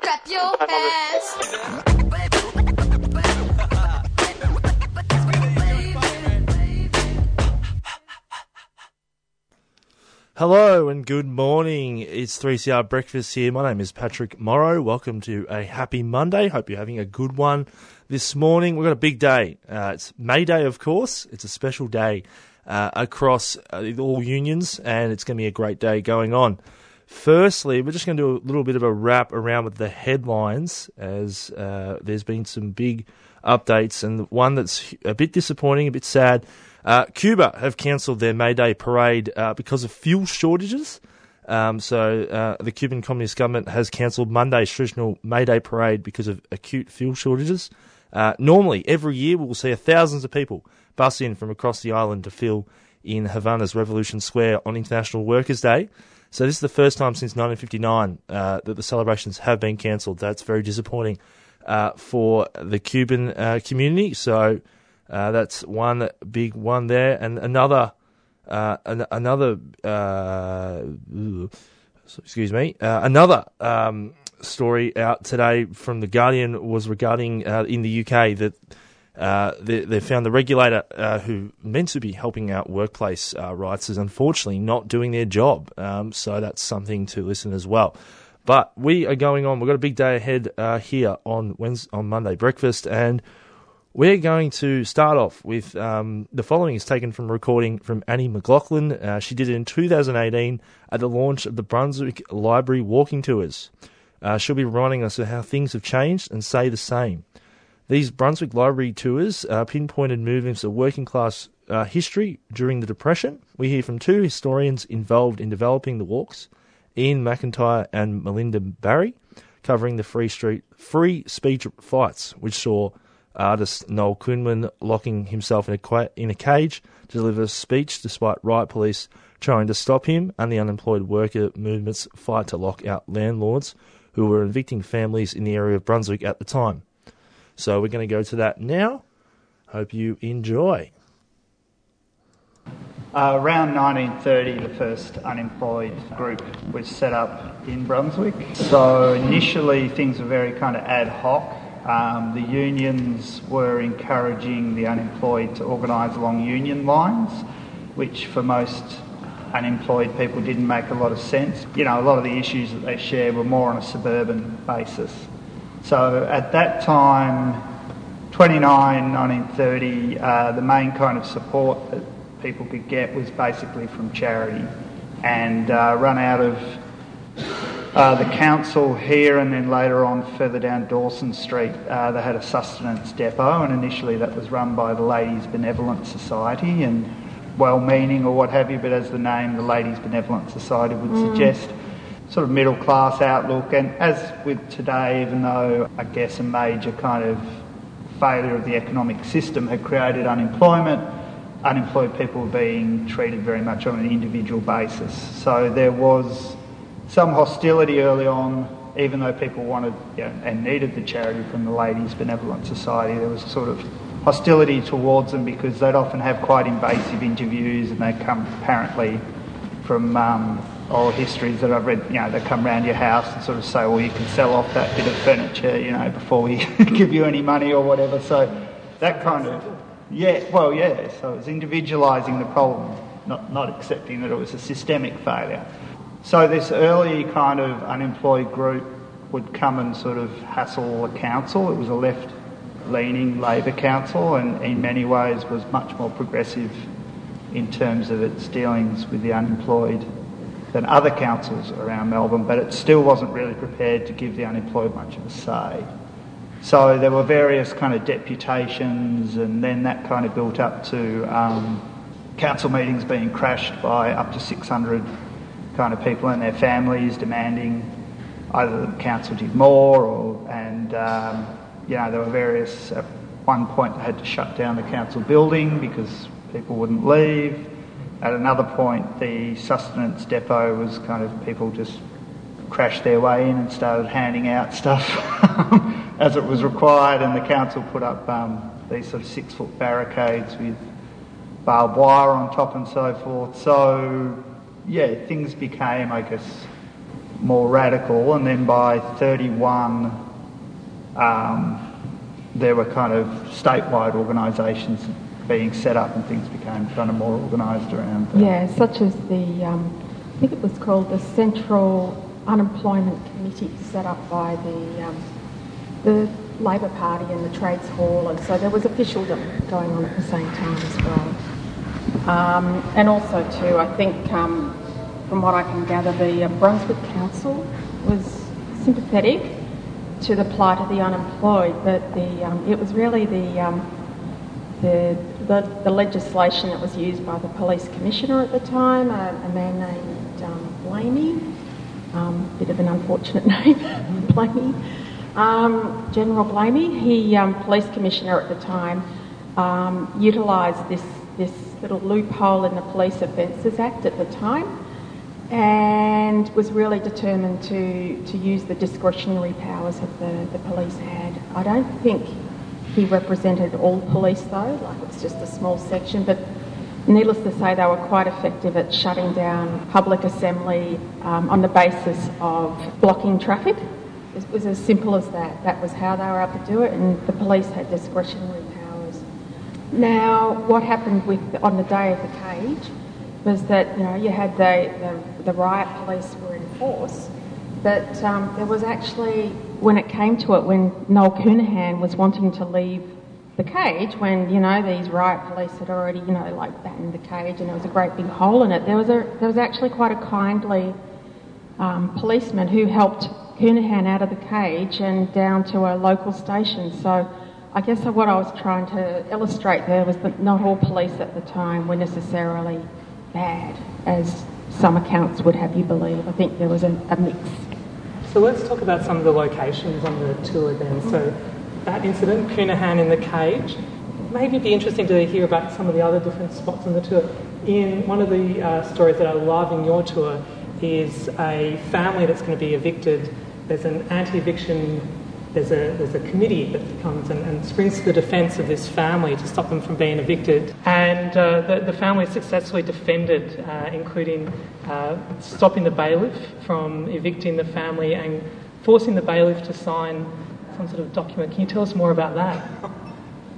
Clap your hands. Hello and good morning. It's 3CR Breakfast here. My name is Patrick Morrow. Welcome to a happy Monday. Hope you're having a good one this morning. We've got a big day. Uh, it's May Day, of course. It's a special day uh, across uh, all unions, and it's going to be a great day going on. Firstly, we're just going to do a little bit of a wrap around with the headlines as uh, there's been some big updates, and one that's a bit disappointing, a bit sad. Uh, Cuba have cancelled their May Day parade uh, because of fuel shortages. Um, so uh, the Cuban Communist government has cancelled Monday's traditional May Day parade because of acute fuel shortages. Uh, normally, every year we will see thousands of people bus in from across the island to fill in Havana's Revolution Square on International Workers' Day. So this is the first time since 1959 uh, that the celebrations have been cancelled. That's very disappointing uh, for the Cuban uh, community. So uh, that's one big one there, and another uh, an- another uh, excuse me another um, story out today from the Guardian was regarding in the UK that. Uh, they, they found the regulator uh, who meant to be helping out workplace uh, rights is unfortunately not doing their job. Um, so that's something to listen as well. But we are going on. We've got a big day ahead uh, here on Wednesday, on Monday breakfast, and we're going to start off with um, the following is taken from a recording from Annie McLaughlin. Uh, she did it in 2018 at the launch of the Brunswick Library Walking Tours. Uh, she'll be reminding us of how things have changed and say the same. These Brunswick Library tours uh, pinpointed movements of working class uh, history during the Depression. We hear from two historians involved in developing the walks, Iain McIntyre and Melinda Barry, covering the free street free speech fights, which saw artist Noel Counihan locking himself in a qua- in a cage to deliver a speech despite riot police trying to stop him, and the unemployed worker movement's fight to lock out landlords who were evicting families in the area of Brunswick at the time. So we're going to go to that now. Hope you enjoy. Uh, around 1930, the first unemployed group was set up in Brunswick. So initially, things were very kind of ad hoc. Um, the unions were encouraging the unemployed to organise along union lines, which for most unemployed people didn't make a lot of sense. You know, a lot of the issues that they shared were more on a suburban basis. So at that time, 29, 1930, uh, the main kind of support that people could get was basically from charity and uh, run out of uh, the council here and then later on further down Dawson Street. Uh, they had a sustenance depot and initially that was run by the Ladies Benevolent Society and well-meaning or what have you, but as the name, the Ladies Benevolent Society would suggest, sort of middle class outlook. And as with today, even though I guess a major kind of failure of the economic system had created unemployment, unemployed people were being treated very much on an individual basis. So there was some hostility early on, even though people wanted you know, and needed the charity from the Ladies Benevolent Society. There was sort of hostility towards them because they'd often have quite invasive interviews and they'd come apparently from um, oral histories that I've read, you know, they come round your house and sort of say, well, you can sell off that bit of furniture, you know, before we give you any money or whatever. So that kind of, yeah, well, yeah. So it was individualising the problem, not, not accepting that it was a systemic failure. So this early kind of unemployed group would come and sort of hassle the council. It was a left-leaning Labor council and in many ways was much more progressive in terms of its dealings with the unemployed than other councils around Melbourne, but it still wasn't really prepared to give the unemployed much of a say. So there were various kind of deputations, and then that kind of built up to um, council meetings being crashed by up to 600 kind of people and their families demanding either the council did more or, and, um, you know, there were various, at one point they had to shut down the council building because people wouldn't leave. At another point, the sustenance depot was kind of people just crashed their way in and started handing out stuff as it was required, and the council put up um, these sort of six foot barricades with barbed wire on top and so forth. So, yeah, things became, I guess, more radical, and then by 31, um, there were kind of statewide organisations being set up and things became kind of more organised around. Yeah, such as the, um, I think it was called the Central Unemployment Committee set up by the, um, the Labor Party and the Trades Hall, and so there was officialdom going on at the same time as well. Um, and also, too, I think um, from what I can gather, the uh, Brunswick Council was sympathetic to the plight of the unemployed, but the, um, it was really the, um, the, the, the, legislation that was used by the police commissioner at the time, a, a man named um, Blamey, um, bit of an unfortunate name, Blamey, um, General Blamey, he, um, police commissioner at the time, um, utilised this, this little loophole in the Police Offences Act at the time and was really determined to, to use the discretionary powers that the, the police had. I don't think he represented all police though, like it's just a small section, but needless to say, they were quite effective at shutting down public assembly um, on the basis of blocking traffic. It was as simple as that. That was how they were able to do it, and the police had discretionary powers. Now, what happened with on the day of the cage was that you know you had the, the, the riot police were in force, but um, there was actually when it came to it, when Noel Counihan was wanting to leave the cage, when you know these riot police had already you know like battened the cage and there was a great big hole in it, there was a there was actually quite a kindly um, policeman who helped Counihan out of the cage and down to a local station. So. I guess what I was trying to illustrate there was that not all police at the time were necessarily bad as some accounts would have you believe. I think there was a, a mix. So let's talk about some of the locations on the tour then. So that incident, Counihan in the cage, maybe it'd be interesting to hear about some of the other different spots on the tour. In one of the uh, stories that I love in your tour is a family that's going to be evicted. There's an anti-eviction there's a, there's a committee that comes and, and springs to the defence of this family to stop them from being evicted. And uh, the, the family is successfully defended, uh, including uh, stopping the bailiff from evicting the family and forcing the bailiff to sign some sort of document. Can you tell us more about that?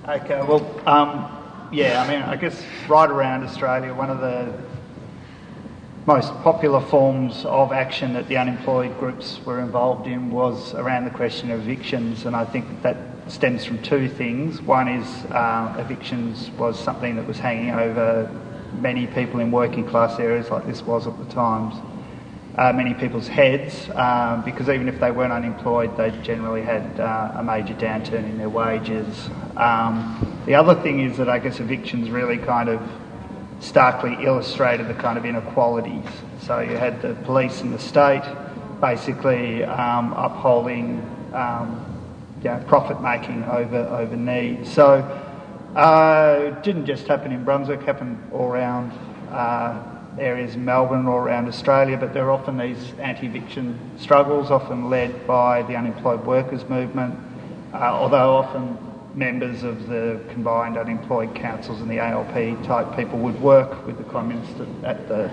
Okay, well, um, yeah, I mean, I guess right around Australia, one of the most popular forms of action that the unemployed groups were involved in was around the question of evictions, and I think that stems from two things. One is uh, evictions was something that was hanging over many people in working class areas, like this was at the times, uh, many people's heads, um, because even if they weren't unemployed, they generally had uh, a major downturn in their wages. Um, the other thing is that I guess evictions really kind of starkly illustrated the kind of inequalities. So you had the police and the state basically um, upholding um, profit making over, over need. So uh, it didn't just happen in Brunswick, happened all around uh, areas in Melbourne, all around Australia, but there are often these anti eviction struggles, often led by the unemployed workers movement, uh, although often members of the combined unemployed councils and the ALP type people would work with the communists at, the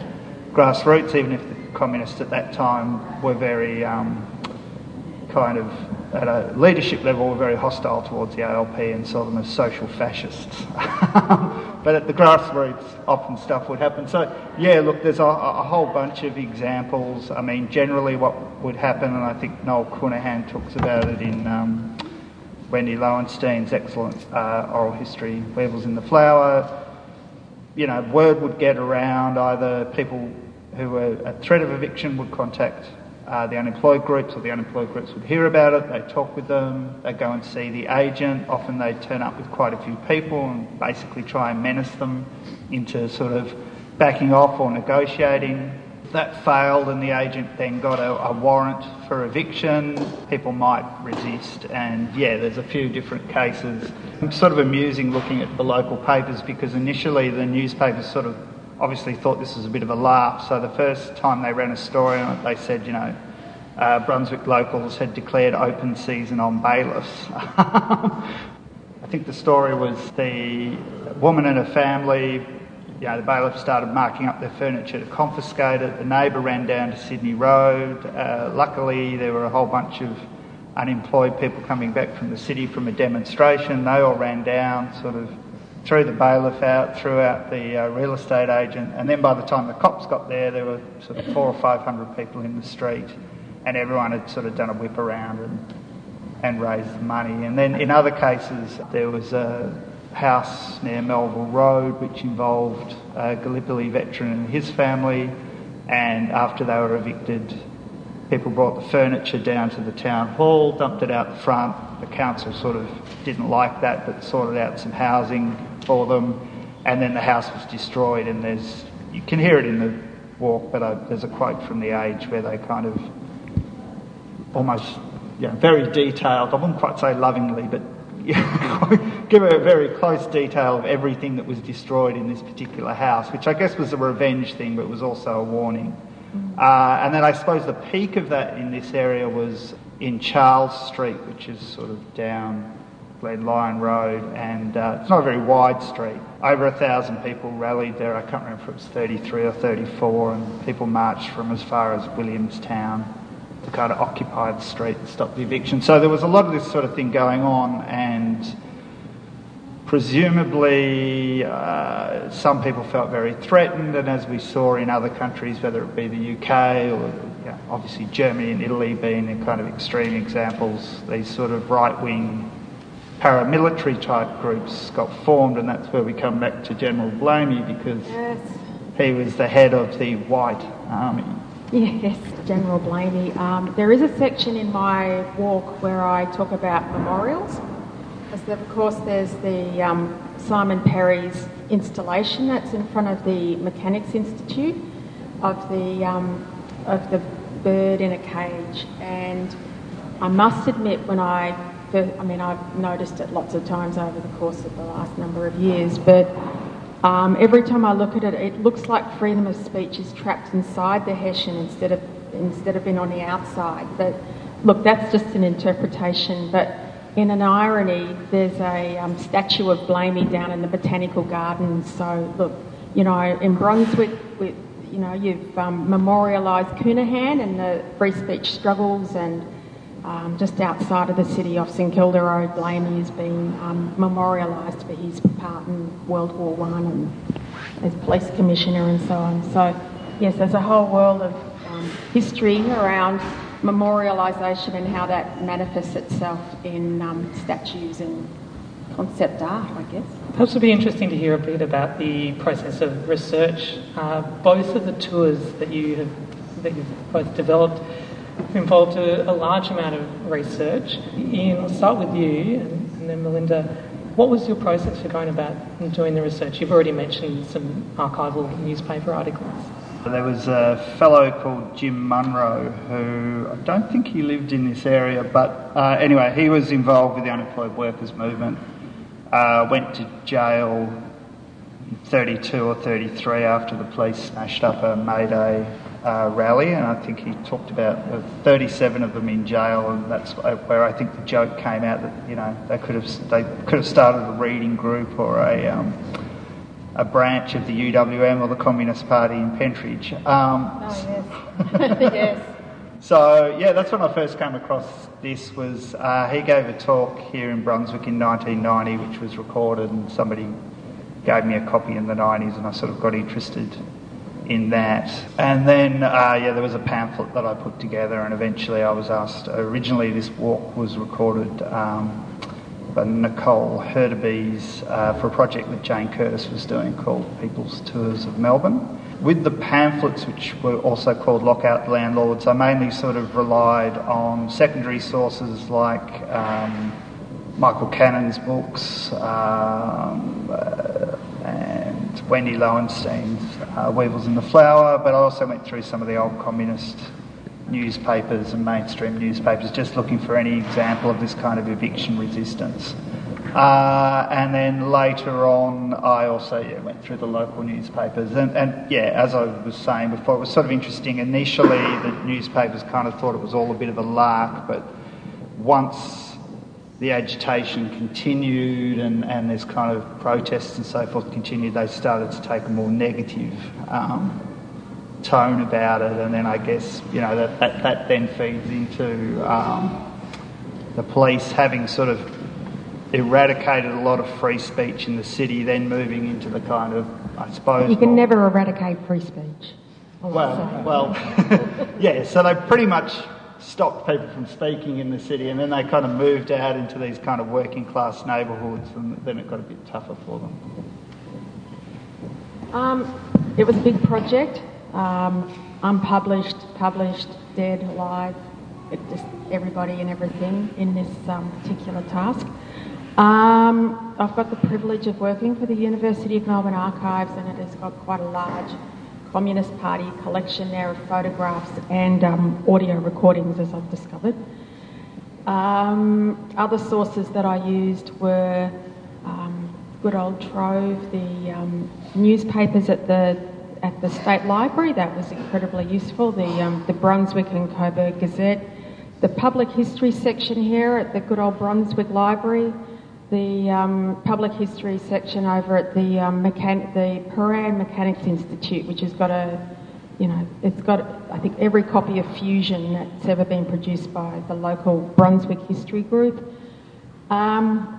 grassroots, even if the communists at that time were very um, kind of at a leadership level were very hostile towards the ALP and saw them as social fascists. but at the grassroots, often stuff would happen. So, yeah, look, there's a, a, whole bunch of examples. I mean, generally, what would happen, and I think Noel Counihan talks about it in um, Wendy Lowenstein's excellent uh, oral history, Weevils in the Flour. You know, word would get around, either people who were at threat of eviction would contact uh, the unemployed groups, or the unemployed groups would hear about it, they'd talk with them, they'd go and see the agent. Often they'd turn up with quite a few people and basically try and menace them into sort of backing off or negotiating. That failed and the agent then got a, a, warrant for eviction, people might resist. And yeah, there's a few different cases. It's sort of amusing looking at the local papers because initially the newspapers sort of obviously thought this was a bit of a laugh. So the first time they ran a story on it, they said, you know, uh, Brunswick locals had declared open season on bailiffs. I think the story was the woman and her family you know, the bailiff started marking up their furniture to confiscate it. The neighbour ran down to Sydney Road. Uh, luckily, there were a whole bunch of unemployed people coming back from the city from a demonstration. They all ran down, sort of threw the bailiff out, threw out the uh, real estate agent, and then by the time the cops got there, there were sort of four or five hundred people in the street, and everyone had sort of done a whip around and and raised the money. And then in other cases, there was a house near Melville Road, which involved a Gallipoli veteran and his family. And after they were evicted, people brought the furniture down to the town hall, dumped it out the front. The council sort of didn't like that, but sorted out some housing for them. And then the house was destroyed. And there's, you can hear it in the walk, but uh, there's a quote from the Age where they kind of almost, you know, very detailed. I wouldn't quite say lovingly, but give a very close detail of everything that was destroyed in this particular house, which I guess was a revenge thing, but was also a warning. Uh, and then I suppose the peak of that in this area was in Charles Street, which is sort of down Glen Lyon Road, and uh, it's not a very wide street. Over a thousand people rallied there. I can't remember if it was 33 or 34, and people marched from as far as Williamstown to kind of occupy the street and stop the eviction. So there was a lot of this sort of thing going on, and presumably uh, some people felt very threatened. And as we saw in other countries, whether it be the UK or you know, obviously Germany and Italy being the kind of extreme examples, these sort of right wing paramilitary type groups got formed, and that's where we come back to General Blamey because yes. he was the head of the White Army. Yes, General Blamey. Um, there is a section in my walk where I talk about memorials. Of course there's the um, Simon Perry's installation that's in front of the Mechanics Institute of the um, of the bird in a cage, and I must admit when I I mean I've noticed it lots of times over the course of the last number of years, but um, every time I look at it, it looks like freedom of speech is trapped inside the Hessian instead of instead of being on the outside. But look, that's just an interpretation. But in an irony, there's a um, statue of Blamey down in the botanical gardens. So look, you know, in Brunswick, with you know, you've um, memorialised Counihan and the free speech struggles and um, just outside of the city off St Kilda Road, Blamey has been um, memorialised for his part in World War One and as police commissioner and so on. So, yes, there's a whole world of history around memorialisation and how that manifests itself in um, statues and concept art, I guess. Perhaps it would be interesting to hear a bit about the process of research. Uh, both of the tours that you have that you've both developed involved a, a large amount of research. Iain, I'll start with you and, and then Melinda. What was your process for going about doing the research? You've already mentioned some archival newspaper articles. There was a fellow called Jim Munro who I don't think he lived in this area, but uh, anyway, he was involved with the unemployed workers movement. Uh, went to jail 32 or 33 after the police smashed up a May Day uh, rally, and I think he talked about uh, 37 of them in jail, and that's where I think the joke came out that you know they could have they could have started a reading group or a um, a branch of the UWM or the Communist Party in Pentridge. Um, oh yes, yes. So yeah, that's when I first came across this. Was uh, he gave a talk here in Brunswick in 1990, which was recorded, and somebody gave me a copy in the 90s, and I sort of got interested in that. And then, uh, yeah, there was a pamphlet that I put together, and eventually I was asked. Originally, this walk was recorded um, by Nicole Hurtubise uh, for a project that Jane Curtis was doing called People's Tours of Melbourne. With the pamphlets, which were also called Lockout Landlords, I mainly sort of relied on secondary sources like um, Michael Cannon's books um, uh, and Wendy Lowenstein's uh, Weevils in the Flour, but I also went through some of the old communist newspapers and mainstream newspapers, just looking for any example of this kind of eviction resistance. Uh, and then later on, I also yeah, went through the local newspapers. And, and yeah, as I was saying before, it was sort of interesting. Initially, the newspapers kind of thought it was all a bit of a lark, but once the agitation continued and, and this kind of protests and so forth continued, they started to take a more negative um, tone about it. And then I guess, you know, that, that, that then feeds into um, the police having sort of eradicated a lot of free speech in the city, then moving into the kind of, I suppose. You can never eradicate free speech. Well, say. well, yeah. So they pretty much stopped people from speaking in the city, and then they kind of moved out into these kind of working class neighbourhoods, and then it got a bit tougher for them. Um, it was a big project, um, unpublished, published, dead, alive, just everybody and everything in this um, particular task. Um, I've got the privilege of working for the University of Melbourne Archives, and it has got quite a large Communist Party collection there of photographs and um, audio recordings, as I've discovered. Um, other sources that I used were um, good old Trove, the um, newspapers at the at the State Library. That was incredibly useful. The um, the Brunswick and Coburg Gazette, the public history section here at the good old Brunswick Library, the um, public history section over at the um, mechan- the Prahran Mechanics Institute, which has got a you know, it's got, I think, every copy of Fusion that's ever been produced by the local Brunswick History Group. Um,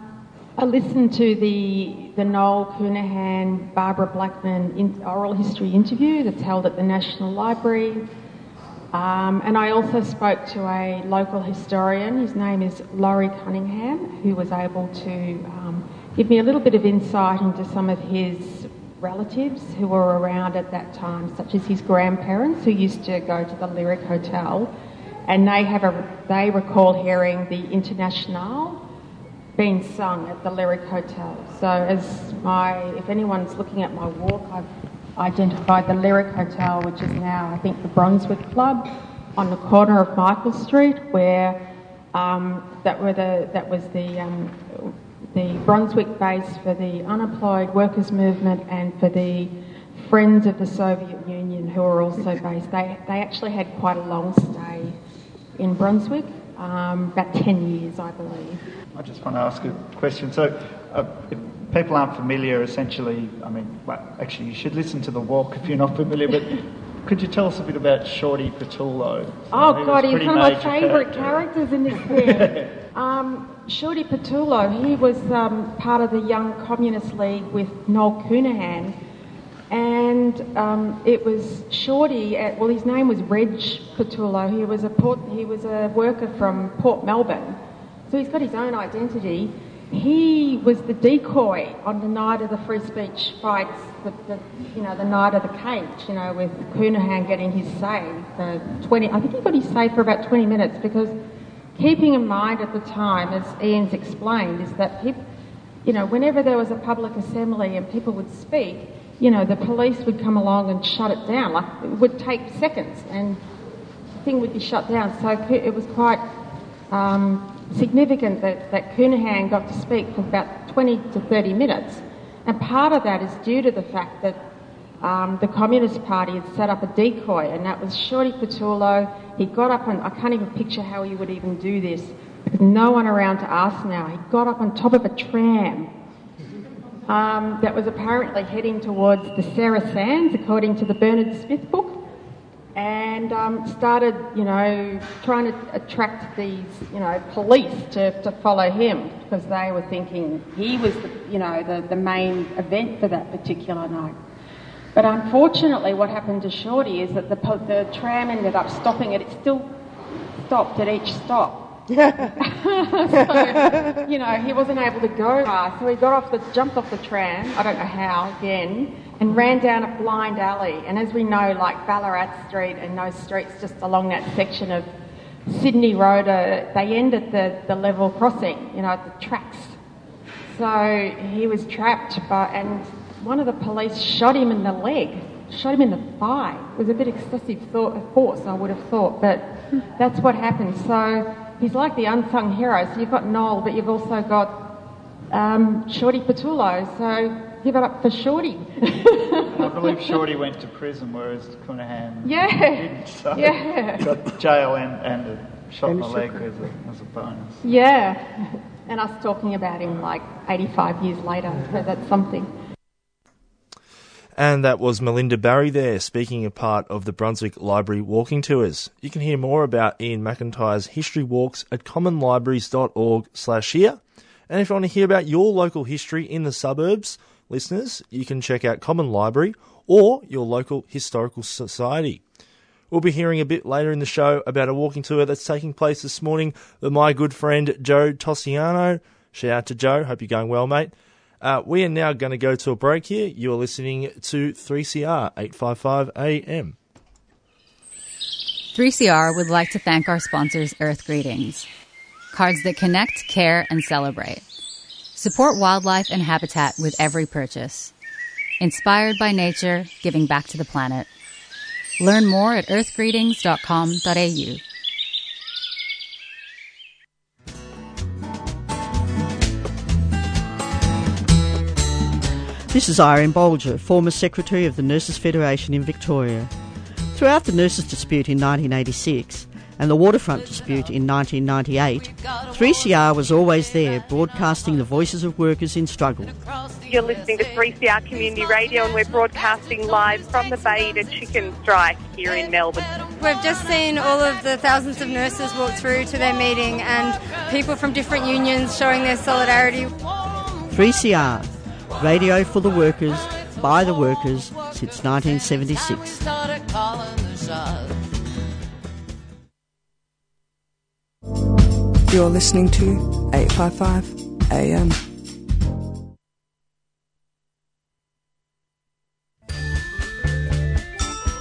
I listened to the, the Noel Counihan, Barbara Blackman in, oral history interview that's held at the National Library. Um, and I also spoke to a local historian, his name is Laurie Cunningham, who was able to um, give me a little bit of insight into some of his relatives who were around at that time, such as his grandparents who used to go to the Lyric Hotel, and they have a they recall hearing the Internationale being sung at the Lyric Hotel. So as my if anyone's looking at my walk, I've identified the Lyric Hotel, which is now I think the Brunswick Club on the corner of Michael Street, where um, that were the that was the um, the Brunswick base for the unemployed workers movement and for the Friends of the Soviet Union, who were also based. They, they actually had quite a long stay in Brunswick, um, about 10 years, I believe. I just want to ask a question. So, uh, if people aren't familiar, essentially, I mean, well, actually, you should listen to the walk if you're not familiar. But could you tell us a bit about Shorty Patullo? So Oh God, he's one of my favourite character. characters in this thing. um, Shorty Patullo, he was um, part of the Young Communist League with Noel Counihan, and um, it was Shorty. At, well, his name was Reg Patullo. He was a port, he was a worker from Port Melbourne, so he's got his own identity. He was the decoy on the night of the free speech fights, the, the, you know, the night of the cage, you know, with Counihan getting his say for 20, I think he got his say for about 20 minutes because keeping in mind at the time, as Iain's explained, is that people, you know, whenever there was a public assembly and people would speak, you know, the police would come along and shut it down. Like, it would take seconds and the thing would be shut down. So it was quite um, significant that, that Counihan got to speak for about 20 to 30 minutes. And part of that is due to the fact that um, the Communist Party had set up a decoy, and that was Shorty Patullo. He got up, and I can't even picture how he would even do this, because no one around to ask now. He got up on top of a tram um, that was apparently heading towards the Sarah Sands, according to the Bernard Smith book, and um, started, you know, trying to attract these, you know, police to, to follow him because they were thinking he was, the, you know, the, the main event for that particular night. But unfortunately, what happened to Shorty is that the, the tram ended up stopping it. It still stopped at each stop. so, you know, he wasn't able to go far. So he got off the, jumped off the tram, I don't know how, again, and ran down a blind alley. And as we know, like Ballarat Street and those streets just along that section of Sydney Road, uh, they end at the, the level crossing, you know, at the tracks. So he was trapped, but, and one of the police shot him in the leg shot him in the thigh. It was a bit excessive thought, force, I would have thought, but that's what happened. So he's like the unsung hero. So you've got Noel, but you've also got um, Shorty Patullo. So give it up for Shorty. I believe Shorty went to prison, whereas Counihan Yeah. didn't. So Yeah. got jail and, and a shot in the leg as a, as a bonus. yeah. And us talking about him like 85 years later. So that's something. And that was Melinda Barry there, speaking a part of the Brunswick Library walking tours. You can hear more about Iain McIntyre's history walks at commonlibraries.org slash here. And if you want to hear about your local history in the suburbs, listeners, you can check out Common Library or your local historical society. We'll be hearing a bit later in the show about a walking tour that's taking place this morning with my good friend Joe Toscano. Shout out to Joe. Hope you're going well, mate. Uh, we are now going to go to a break here. You're listening to 3CR 855 AM. 3CR would like to thank our sponsors, Earth Greetings. Cards that connect, care, and celebrate. Support wildlife and habitat with every purchase. Inspired by nature, giving back to the planet. Learn more at earthgreetings.com.au. This is Irene Bolger, former Secretary of the Nurses Federation in Victoria. Throughout the nurses dispute in 1986 and the waterfront dispute in 1998, 3CR was always there broadcasting the voices of workers in struggle. You're listening to 3CR Community Radio and we're broadcasting live from the Baiada Chicken Strike here in Melbourne. We've just seen all of the thousands of nurses walk through to their meeting and people from different unions showing their solidarity. 3CR, radio for the workers, by the workers, since 1976. You're listening to 855 AM.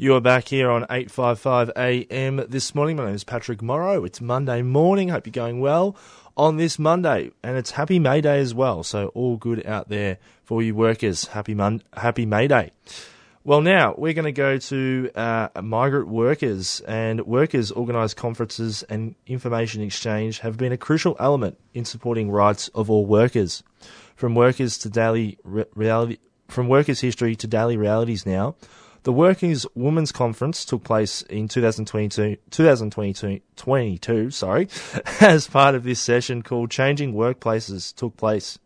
You are back here on 855 AM this morning. My name is Patrick Morrow. It's Monday morning. Hope you're going well on this Monday. And it's Happy May Day as well. So all good out there for you workers. Happy Mon- Happy May Day. Well, now we're going to go to uh, migrant workers and workers organised conferences and information exchange have been a crucial element in supporting rights of all workers. From workers to daily re- reality, from workers' history to daily realities now. The Workers' Women's Conference took place in 2022, 2022 22, sorry, as part of this session called Changing Workplaces took place.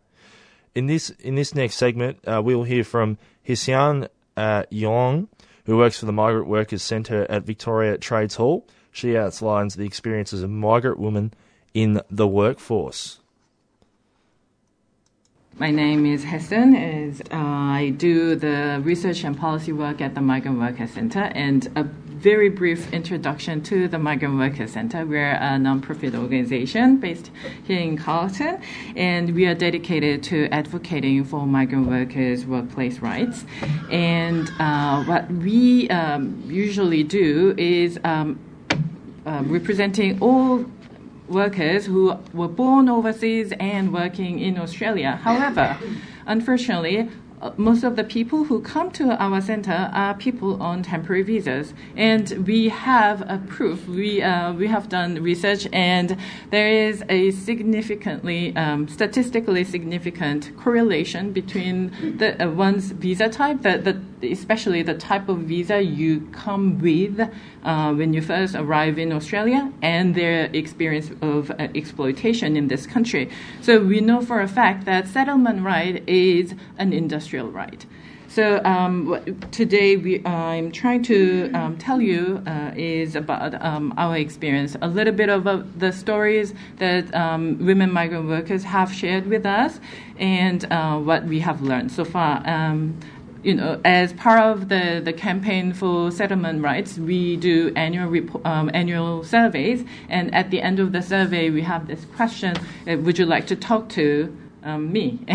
In this in this next segment, uh, we will hear from Hesan uh, Jeong, who works for the Migrant Workers Centre at Victoria Trades Hall. She outlines the experiences of migrant women in the workforce. My name is Hesan. Is uh, I do the research and policy work at the Migrant Workers Center. And a very brief introduction to the Migrant Workers Center. We're a nonprofit organization based here in Carlton, and we are dedicated to advocating for migrant workers' workplace rights. And uh, what we um, usually do is um, uh, representing all workers who were born overseas and working in Australia. However, unfortunately, most of the people who come to our center are people on temporary visas, and we have a proof. We uh, we have done research, and there is a significantly um, statistically significant correlation between the uh, one's visa type, the, the, especially the type of visa you come with uh, when you first arrive in Australia, and their experience of uh, exploitation in this country. So we know for a fact that settlement right is an industrial right. So um, today we, I'm trying to um, tell you uh, is about um, our experience, a little bit of uh, the stories that um, women migrant workers have shared with us, and uh, what we have learned so far. You know, as part of the, the campaign for settlement rights, we do annual report, um, annual surveys, and at the end of the survey, we have this question: uh, Would you like to talk to um, me.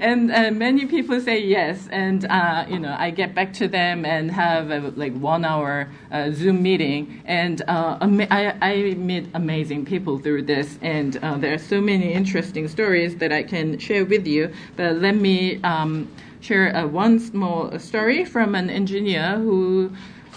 and uh, many people say yes, and uh, you know I get back to them and have a, like one hour uh, Zoom meeting, and uh, I, I meet amazing people through this, and uh, there are so many interesting stories that I can share with you. But let me um, share uh, one small story from an engineer who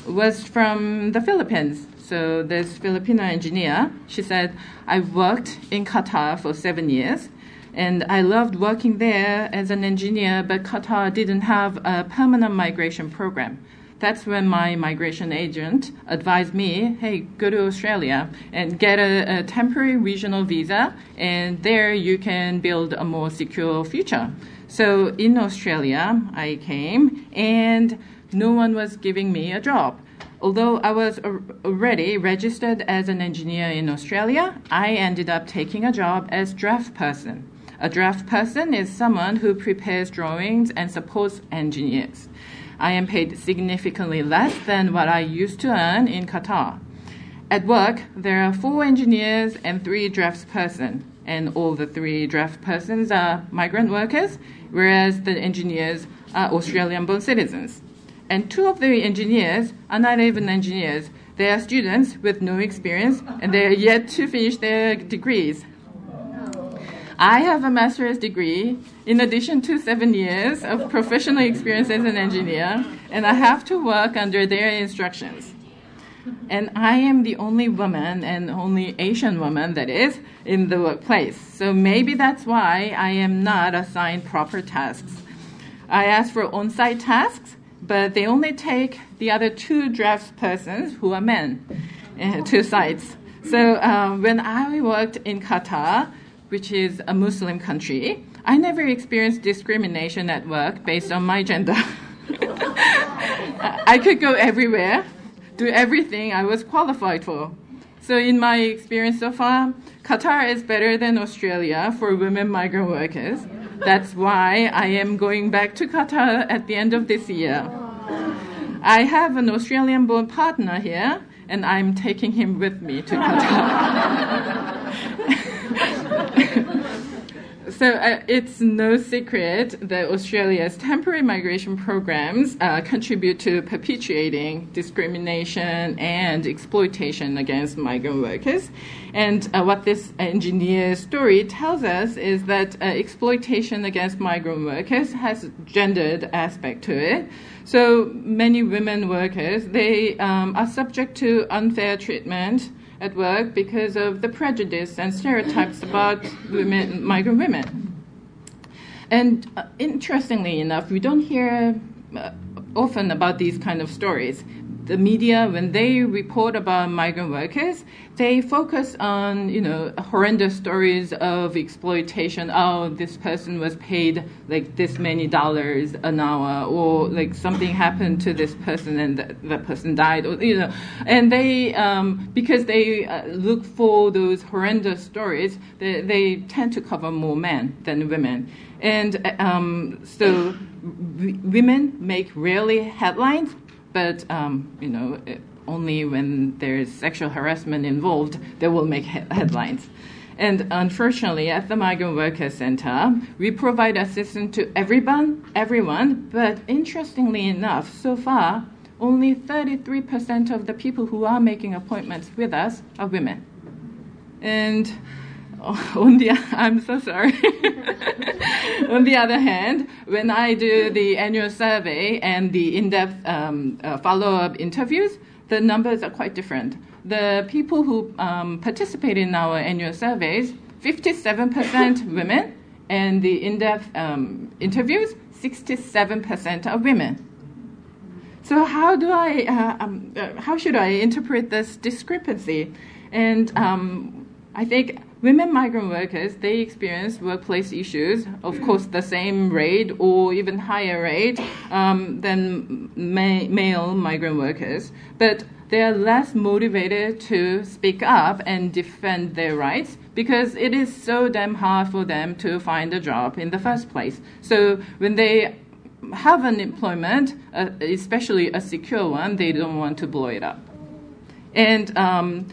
was from the Philippines. So this Filipino engineer, she said, I worked in Qatar for seven years, and I loved working there as an engineer, but Qatar didn't have a permanent migration program. That's when my migration agent advised me, hey, go to Australia and get a, a temporary regional visa, and there you can build a more secure future. So in Australia, I came, and no one was giving me a job. Although I was already registered as an engineer in Australia, I ended up taking a job as draft person. A draft person is someone who prepares drawings and supports engineers. I am paid significantly less than what I used to earn in Qatar. At work, there are four engineers and three draftsperson, and all the three draft persons are migrant workers, whereas the engineers are Australian born citizens. And two of the engineers are not even engineers. They are students with no experience and they are yet to finish their degrees. I have a master's degree in addition to seven years of professional experience as an engineer, and I have to work under their instructions. And I am the only woman and only Asian woman that is in the workplace. So maybe that's why I am not assigned proper tasks. I ask for on site tasks, but they only take the other two draft persons who are men uh, to sites. So um, when I worked in Qatar, which is a Muslim country, I never experienced discrimination at work based on my gender. I could go everywhere, do everything I was qualified for. So, in my experience so far, Qatar is better than Australia for women migrant workers. That's why I am going back to Qatar at the end of this year. I have an Australian born partner here, and I'm taking him with me to Qatar. so uh, it's no secret that Australia's temporary migration programs uh, contribute to perpetuating discrimination and exploitation against migrant workers. And uh, what this engineer story tells us is that uh, exploitation against migrant workers has a gendered aspect to it. So many women workers they um, are subject to unfair treatment at work because of the prejudice and stereotypes about women, migrant women. And uh, interestingly enough, we don't hear uh, often about these kind of stories. The media, when they report about migrant workers, they focus on you know horrendous stories of exploitation. Oh, this person was paid like this many dollars an hour, or like something happened to this person and that, that person died, or you know, and they um, because they uh, look for those horrendous stories, they, they tend to cover more men than women, and um, so women make rarely headlines, but um, you know. It, only when there's sexual harassment involved they will make he- headlines. And unfortunately, at the Migrant Workers Center, we provide assistance to everyone, everyone. But interestingly enough, so far, only 33% of the people who are making appointments with us are women. And on the I'm so sorry. on the other hand, when I do the annual survey and the in-depth um, uh, follow-up interviews, the numbers are quite different. The people who um, participate in our annual surveys, 57% women, and the in-depth um, interviews, 67% are women. So how do I, uh, um, uh, how should I interpret this discrepancy? And um, I think women migrant workers they experience workplace issues, of course, the same rate or even higher rate um, than ma- male migrant workers, but they are less motivated to speak up and defend their rights because it is so damn hard for them to find a job in the first place. So when they have an employment, uh, especially a secure one, they don't want to blow it up. And um,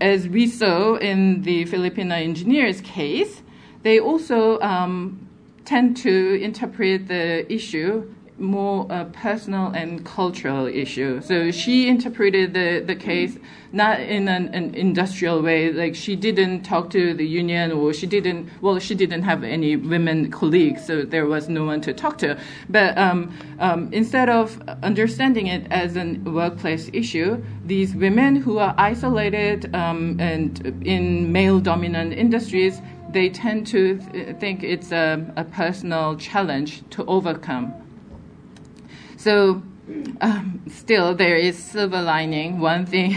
as we saw in the Filipino engineers case, they also um, tend to interpret the issue more a personal and cultural issue. So she interpreted the, the case not in an, an, industrial way, like she didn't talk to the union or she didn't, well, she didn't have any women colleagues, so there was no one to talk to. But um, um, instead of understanding it as a workplace issue, these women who are isolated um, and in male dominant industries, they tend to th- think it's a, a personal challenge to overcome. So, um, still, there is silver lining. One thing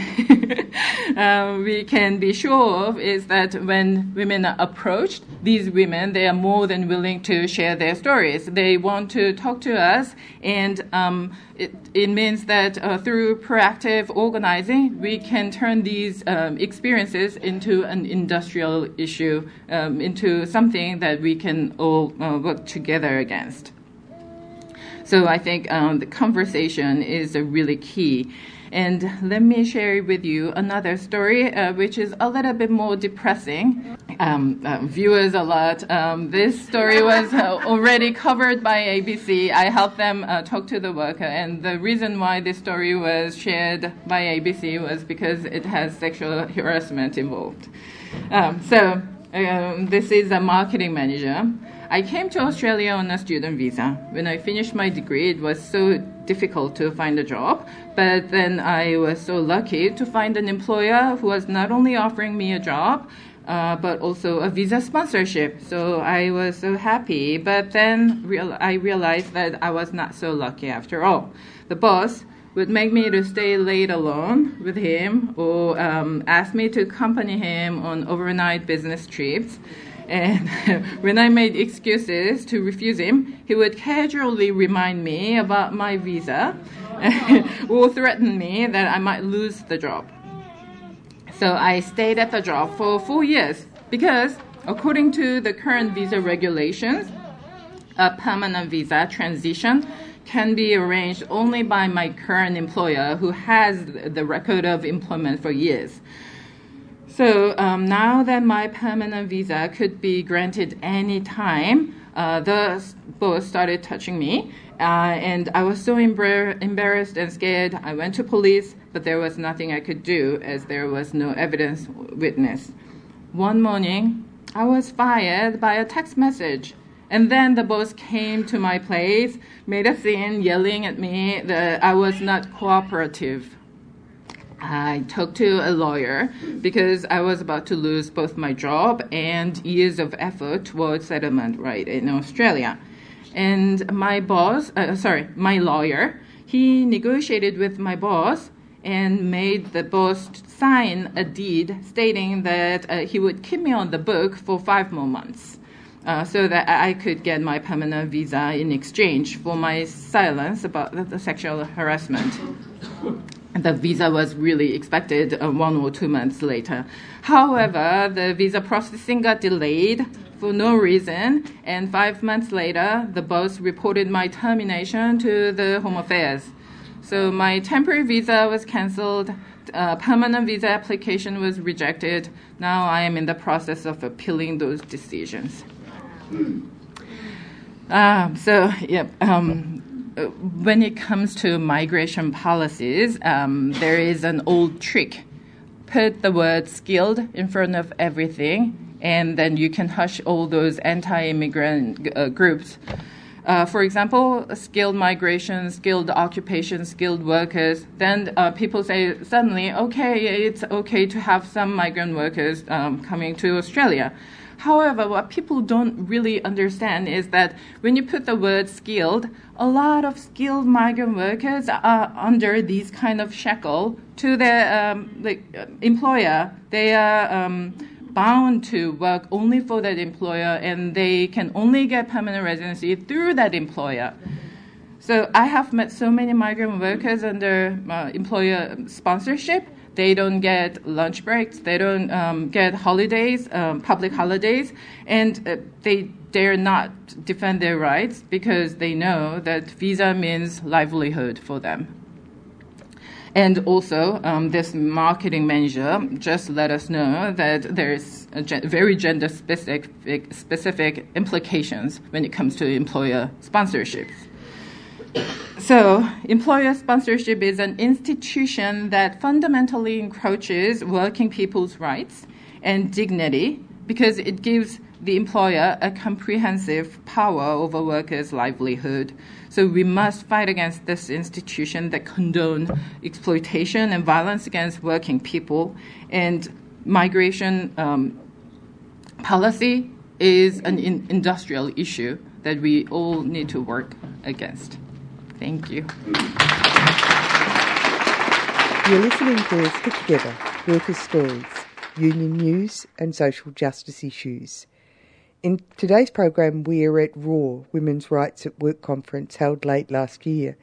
uh, we can be sure of is that when women are approached, these women they are more than willing to share their stories. They want to talk to us, and um, it, it, means that uh, through proactive organizing, we can turn these um, experiences into an industrial issue, um, into something that we can all uh, work together against. So I think um, the conversation is really key. And let me share with you another story, uh, which is a little bit more depressing. Um, uh, viewers a lot. Um, this story was uh, already covered by ABC. I helped them uh, talk to the worker, and the reason why this story was shared by ABC was because it has sexual harassment involved. Um, so um, this is a marketing manager. I came to Australia on a student visa. When I finished my degree, it was so difficult to find a job, but then I was so lucky to find an employer who was not only offering me a job, uh, but also a visa sponsorship. So I was so happy. But then real- I realized that I was not so lucky after all. The boss would make me to stay late alone with him or um, ask me to accompany him on overnight business trips. And when I made excuses to refuse him, he would casually remind me about my visa or threaten me that I might lose the job. So I stayed at the job for four years because, according to the current visa regulations, a permanent visa transition can be arranged only by my current employer who has the record of employment for years. So um, now that my permanent visa could be granted any time, uh, the boss started touching me, uh, and I was so embar- embarrassed and scared. I went to police, but there was nothing I could do as there was no evidence witness. One morning, I was fired by a text message. And then the boss came to my place, made a scene, yelling at me that I was not cooperative. I talked to a lawyer because I was about to lose both my job and years of effort towards settlement right in Australia. And my boss, uh, sorry, my lawyer, he negotiated with my boss and made the boss sign a deed stating that uh, he would keep me on the book for five more months. Uh, so that I could get my permanent visa in exchange for my silence about the, the sexual harassment the visa was really expected uh, one or two months later. However, the visa processing got delayed for no reason, and five months later, the boss reported my termination to the Home Affairs. So my temporary visa was cancelled. Uh, permanent visa application was rejected. Now I am in the process of appealing those decisions. Um, so, yep. Um, when it comes to migration policies, um, there is an old trick. Put the word skilled in front of everything, and then you can hush all those anti immigrant uh, groups. Uh, for example, skilled migration, skilled occupation, skilled workers. Then uh, people say suddenly, okay, it's okay to have some migrant workers um, coming to Australia. However, what people don't really understand is that when you put the word skilled, a lot of skilled migrant workers are under these kind of shackle to their um, employer. They are um, bound to work only for that employer and they can only get permanent residency through that employer. So I have met so many migrant workers under uh, employer sponsorship. They don't get lunch breaks. They don't um, get holidays, um, public holidays, and uh, they dare not defend their rights because they know that visa means livelihood for them. And also, um, this marketing manager just let us know that there's very gender specific, specific implications when it comes to employer sponsorships. So, employer sponsorship is an institution that fundamentally encroaches working people's rights and dignity because it gives the employer a comprehensive power over workers' livelihood. So we must fight against this institution that condone exploitation and violence against working people. And migration um, policy is an in- industrial issue that we all need to work against. Thank you. You're listening to Stick Together, Workers' Stories, Union News and Social Justice Issues. In today's program, we are at RAW, Women's Rights at Work conference held late last year.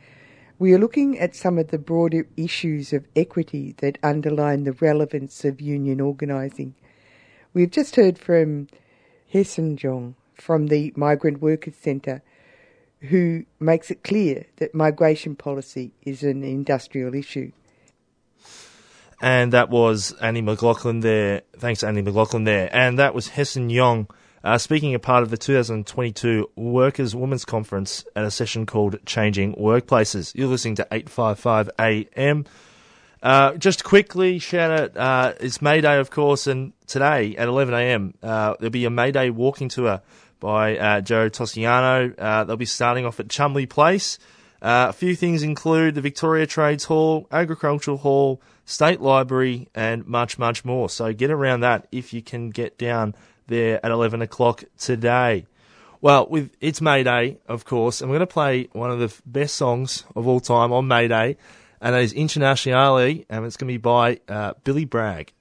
We are looking at some of the broader issues of equity that underline the relevance of union organising. We've just heard from Hesan Jeong from the Migrant Workers Centre, who makes it clear that migration policy is an industrial issue. And that was Annie McLaughlin there. Thanks, Annie McLaughlin there. And that was Hesan Young uh, speaking a part of the 2022 Workers' Women's Conference at a session called Changing Workplaces. You're listening to 855 AM. Uh, just quickly out, uh, it's May Day, of course, and today at 11 a.m. Uh, there'll be a May Day walking tour by uh, Joe Toscano. Uh, they'll be starting off at Chummy Place. Uh, a few things include the Victoria Trades Hall, Agricultural Hall, State Library, and much, much more. So get around that if you can get down there at 11 o'clock today. Well, with it's May Day, of course, and we're going to play one of the best songs of all time on May Day, and that is Internationale, and it's going to be by uh, Billy Bragg.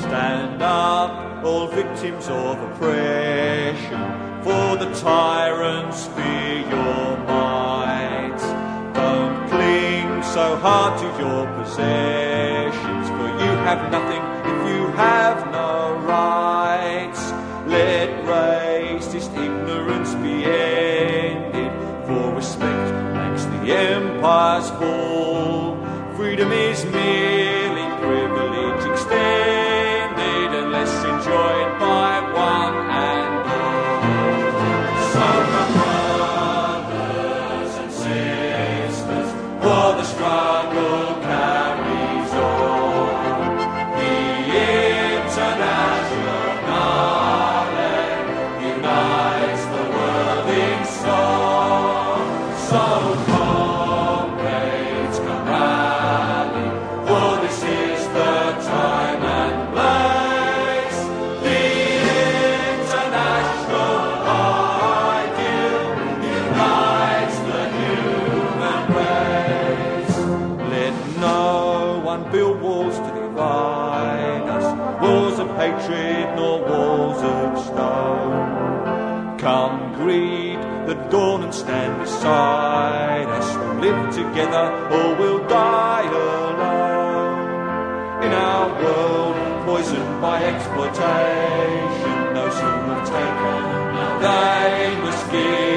Stand up, all victims of oppression, for the tyrants so hard to your possessions, for you have nothing if you have no rights. Together or we'll die alone. In our world poisoned by exploitation, those who have taken, they must give.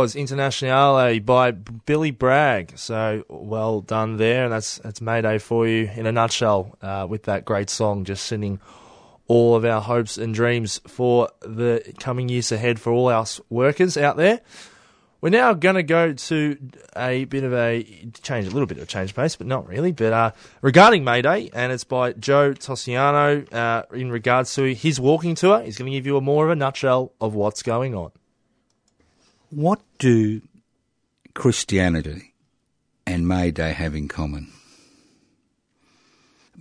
Was Internationale by Billy Bragg. So well done there. And that's, that's Mayday for you in a nutshell uh, with that great song, just sending all of our hopes and dreams for the coming years ahead for all our workers out there. We're now going to go to a bit of a change, a little bit of a change pace, but not really. But uh, regarding Mayday, and it's by Joe Toscano uh, in regards to his walking tour. He's going to give you a more of a nutshell of what's going on. What do Christianity and May Day have in common?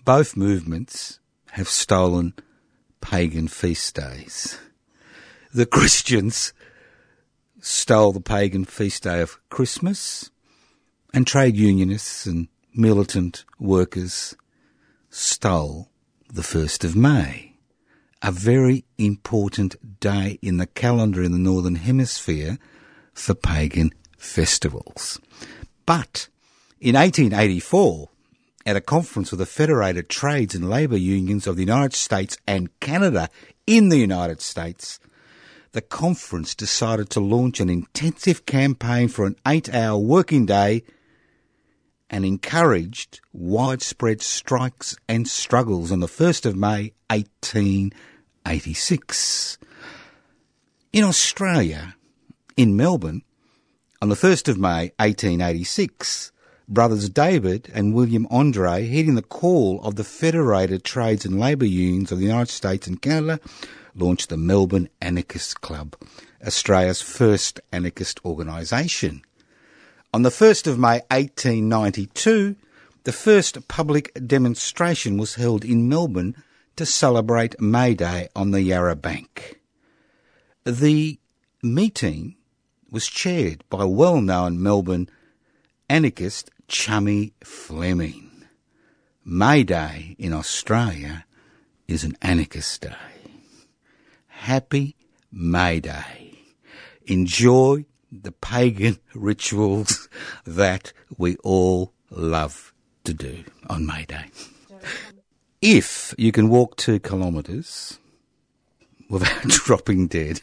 Both movements have stolen pagan feast days. The Christians stole the pagan feast day of Christmas, and trade unionists and militant workers stole the 1st of May, a very important day in the calendar in the Northern Hemisphere for pagan festivals. But in 1884, at a conference of the Federated Trades and Labour Unions of the United States and Canada in the United States, the conference decided to launch an intensive campaign for an eight hour working day and encouraged widespread strikes and struggles on the 1st of May 1886. In Australia, in Melbourne, on the 1st of May 1886, brothers David and William Andrade, heeding the call of the Federated Trades and Labour Unions of the United States and Canada, launched the Melbourne Anarchist Club, Australia's first anarchist organisation. On the 1st of May 1892, the first public demonstration was held in Melbourne to celebrate May Day on the Yarra Bank. The meeting was chaired by well-known Melbourne anarchist Chummy Fleming. May Day in Australia is an anarchist day. Happy May Day. Enjoy the pagan rituals that we all love to do on May Day. If you can walk two kilometres without dropping dead,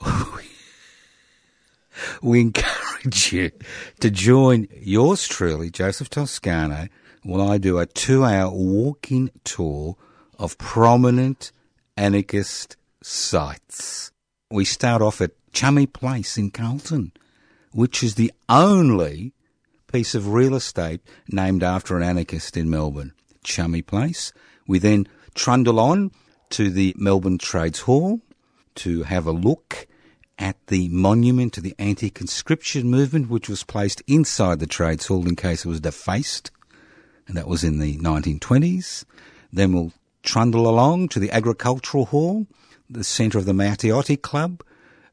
we encourage you to join yours truly, Joseph Toscano, while I do a two hour walking tour of prominent anarchist sites. We start off at Chummy Place in Carlton, which is the only piece of real estate named after an anarchist in Melbourne. Chummy Place. We then trundle on to the Melbourne Trades Hall to have a look at the monument to the anti-conscription movement, which was placed inside the Trades Hall in case it was defaced, and that was in the 1920s. Then we'll trundle along to the Agricultural Hall, the centre of the Matteotti Club,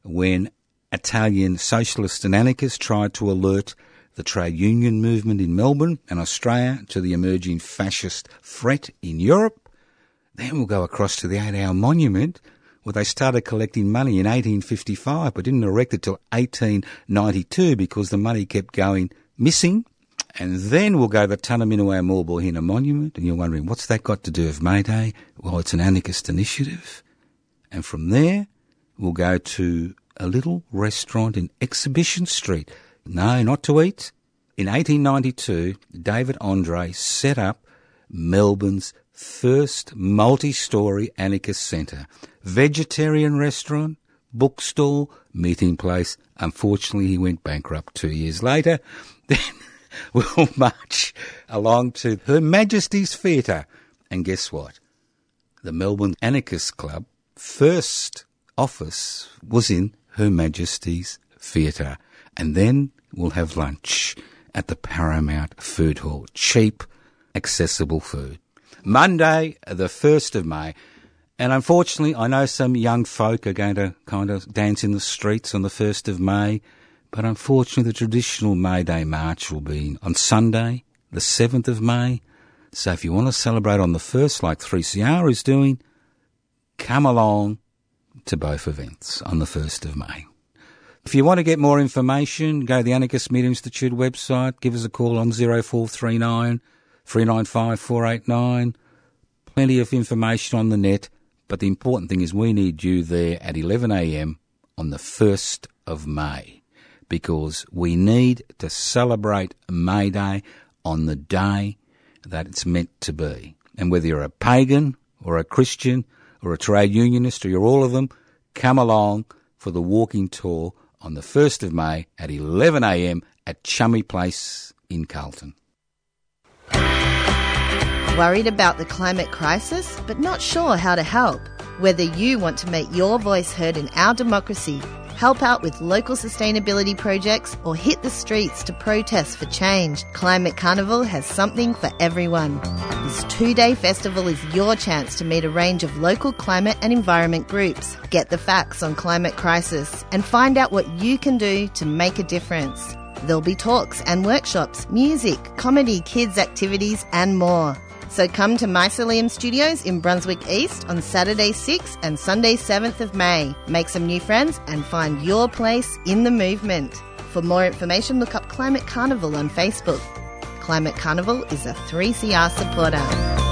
when Italian socialists and anarchists tried to alert the trade union movement in Melbourne and Australia to the emerging fascist threat in Europe. Then we'll go across to the eight hour monument where they started collecting money in 1855 but didn't erect it till 1892 because the money kept going missing. And then we'll go to the Tunnerminnerwait Maulboyheenner Monument and you're wondering what's that got to do with May Day? Well, it's an anarchist initiative. And from there, we'll go to a little restaurant in Exhibition Street. No, not to eat. In 1892, David Andrade set up Melbourne's first multi-story anarchist centre. Vegetarian restaurant, bookstall, meeting place. Unfortunately, he went bankrupt two years later. Then we'll march along to Her Majesty's Theatre. And guess what? The Melbourne Anarchist Club first office was in Her Majesty's Theatre. And then we'll have lunch at the Paramount Food Hall. Cheap, accessible food. Monday, the 1st of May. And unfortunately, I know some young folk are going to kind of dance in the streets on the 1st of May. But unfortunately, the traditional May Day March will be on Sunday, the 7th of May. So if you want to celebrate on the 1st, like 3CR is doing, come along to both events on the 1st of May. If you want to get more information, go to the Anarchist Media Institute website, give us a call on 0439 395 489. Plenty of information on the net, but the important thing is we need you there at 11am on the 1st of May because we need to celebrate May Day on the day that it's meant to be. And whether you're a pagan or a Christian or a trade unionist or you're all of them, come along for the walking tour on the 1st of May at 11am at Chummy Place in Carlton. Worried about the climate crisis, but not sure how to help? Whether you want to make your voice heard in our democracy, help out with local sustainability projects, or hit the streets to protest for change, Climate Carnival has something for everyone. This two day festival is your chance to meet a range of local climate and environment groups, get the facts on climate crisis, and find out what you can do to make a difference. There'll be talks and workshops, music, comedy, kids' activities, and more. So come to Mycelium Studios in Brunswick East on Saturday 6th and Sunday 7th of May. Make some new friends and find your place in the movement. For more information, look up Climate Carnival on Facebook. Climate Carnival is a 3CR supporter.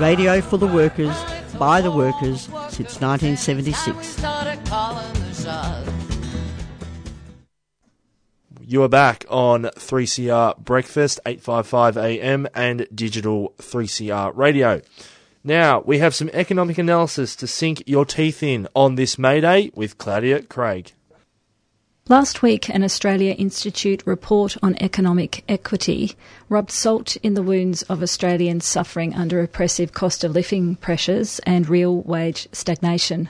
radio for the workers, by the workers, since 1976. You are back on 3CR Breakfast, 855 AM and digital 3CR radio. Now, we have some economic analysis to sink your teeth in on this May Day with Claudia Craig. Last week, an Australia Institute report on economic equity rubbed salt in the wounds of Australians suffering under oppressive cost of living pressures and real wage stagnation.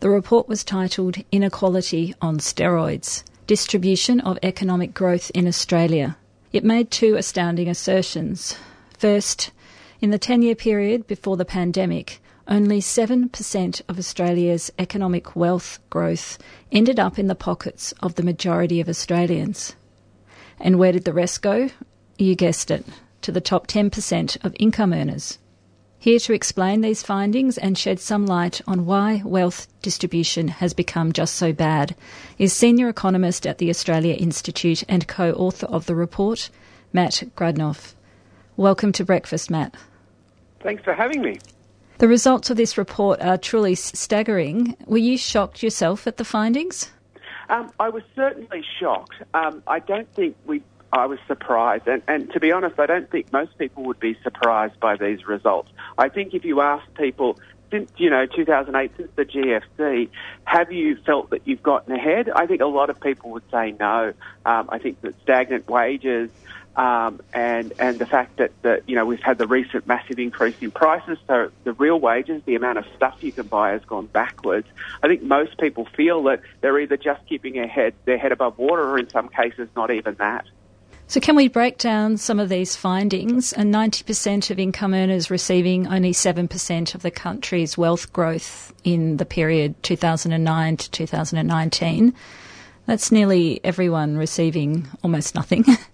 The report was titled Inequality on Steroids Distribution of Economic Growth in Australia. It made two astounding assertions. First, in the 10 year period before the pandemic, only 7% of Australia's economic wealth growth ended up in the pockets of the majority of Australians. And where did the rest go? You guessed it, to the top 10% of income earners. Here to explain these findings and shed some light on why wealth distribution has become just so bad is senior economist at the Australia Institute and co author of the report, Matt Grudnoff. Welcome to breakfast, Matt. Thanks for having me. The results of this report are truly staggering. Were you shocked yourself at the findings? Um, I was certainly shocked. Um, I don't think we. I was surprised, and, and to be honest, I don't think most people would be surprised by these results. I think if you ask people since you know 2008, since the GFC, have you felt that you've gotten ahead? I think a lot of people would say no. Um, I think that stagnant wages, um, and and the fact that, that you know we've had the recent massive increase in prices, so the real wages, the amount of stuff you can buy has gone backwards. I think most people feel that they're either just keeping their head their head above water, or in some cases not even that. So, can we break down some of these findings? And 90% of income earners receiving only 7% of the country's wealth growth in the period 2009 to 2019. That's nearly everyone receiving almost nothing.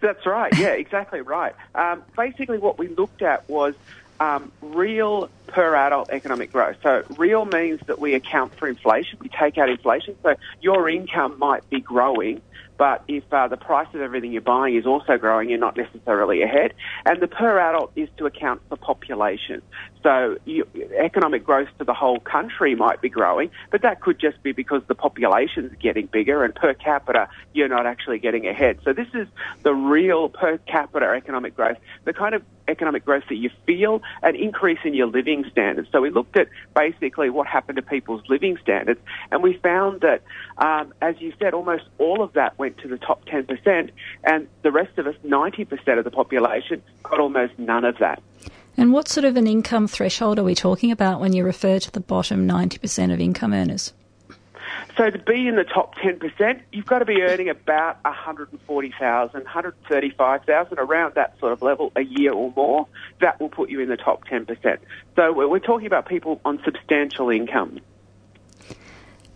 That's right. Yeah, exactly right. Um, basically, what we looked at was um, real per adult economic growth. So, real means that we account for inflation. We take out inflation. So, your income might be growing, but if uh, the price of everything you're buying is also growing, you're not necessarily ahead. And the per adult is to account for population. So you, economic growth for the whole country might be growing, but that could just be because the population's getting bigger and per capita you're not actually getting ahead. So this is the real per capita economic growth, the kind of economic growth that you feel, an increase in your living standards. So we looked at basically what happened to people's living standards, and we found that, um, as you said, almost all of that went to the top 10%, and the rest of us, 90% of the population, got almost none of that. And what sort of an income threshold are we talking about when you refer to the bottom 90% of income earners? So to be in the top 10%, you've got to be earning about 140,000, 135,000, around that sort of level a year or more. That will put you in the top 10%. So we're talking about people on substantial income.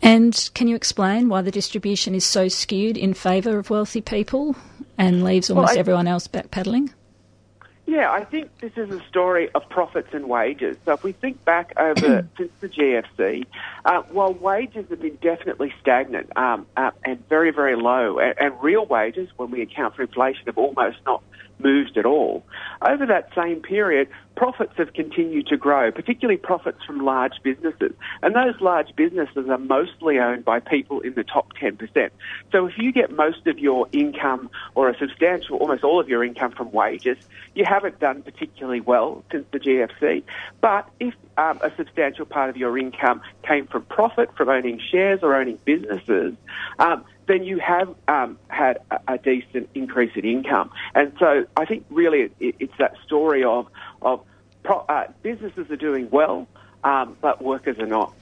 And can you explain why the distribution is so skewed in favour of wealthy people and leaves Well, almost I- everyone else backpedaling? Yeah, I think this is a story of profits and wages. So if we think back over since the GFC, uh, while wages have been definitely stagnant um, uh, and very, very low, and, and real wages, when we account for inflation, have almost not moved at all. Over that same period, profits have continued to grow, particularly profits from large businesses. And those large businesses are mostly owned by people in the top 10%. So if you get most of your income or a substantial, almost all of your income from wages, you haven't done particularly well since the GFC. But if um, a substantial part of your income came from profit, from owning shares or owning businesses, um, then you have um, had a, decent increase in income. And so I think really it, it's that story of, of pro, uh, businesses are doing well, um, but workers are not.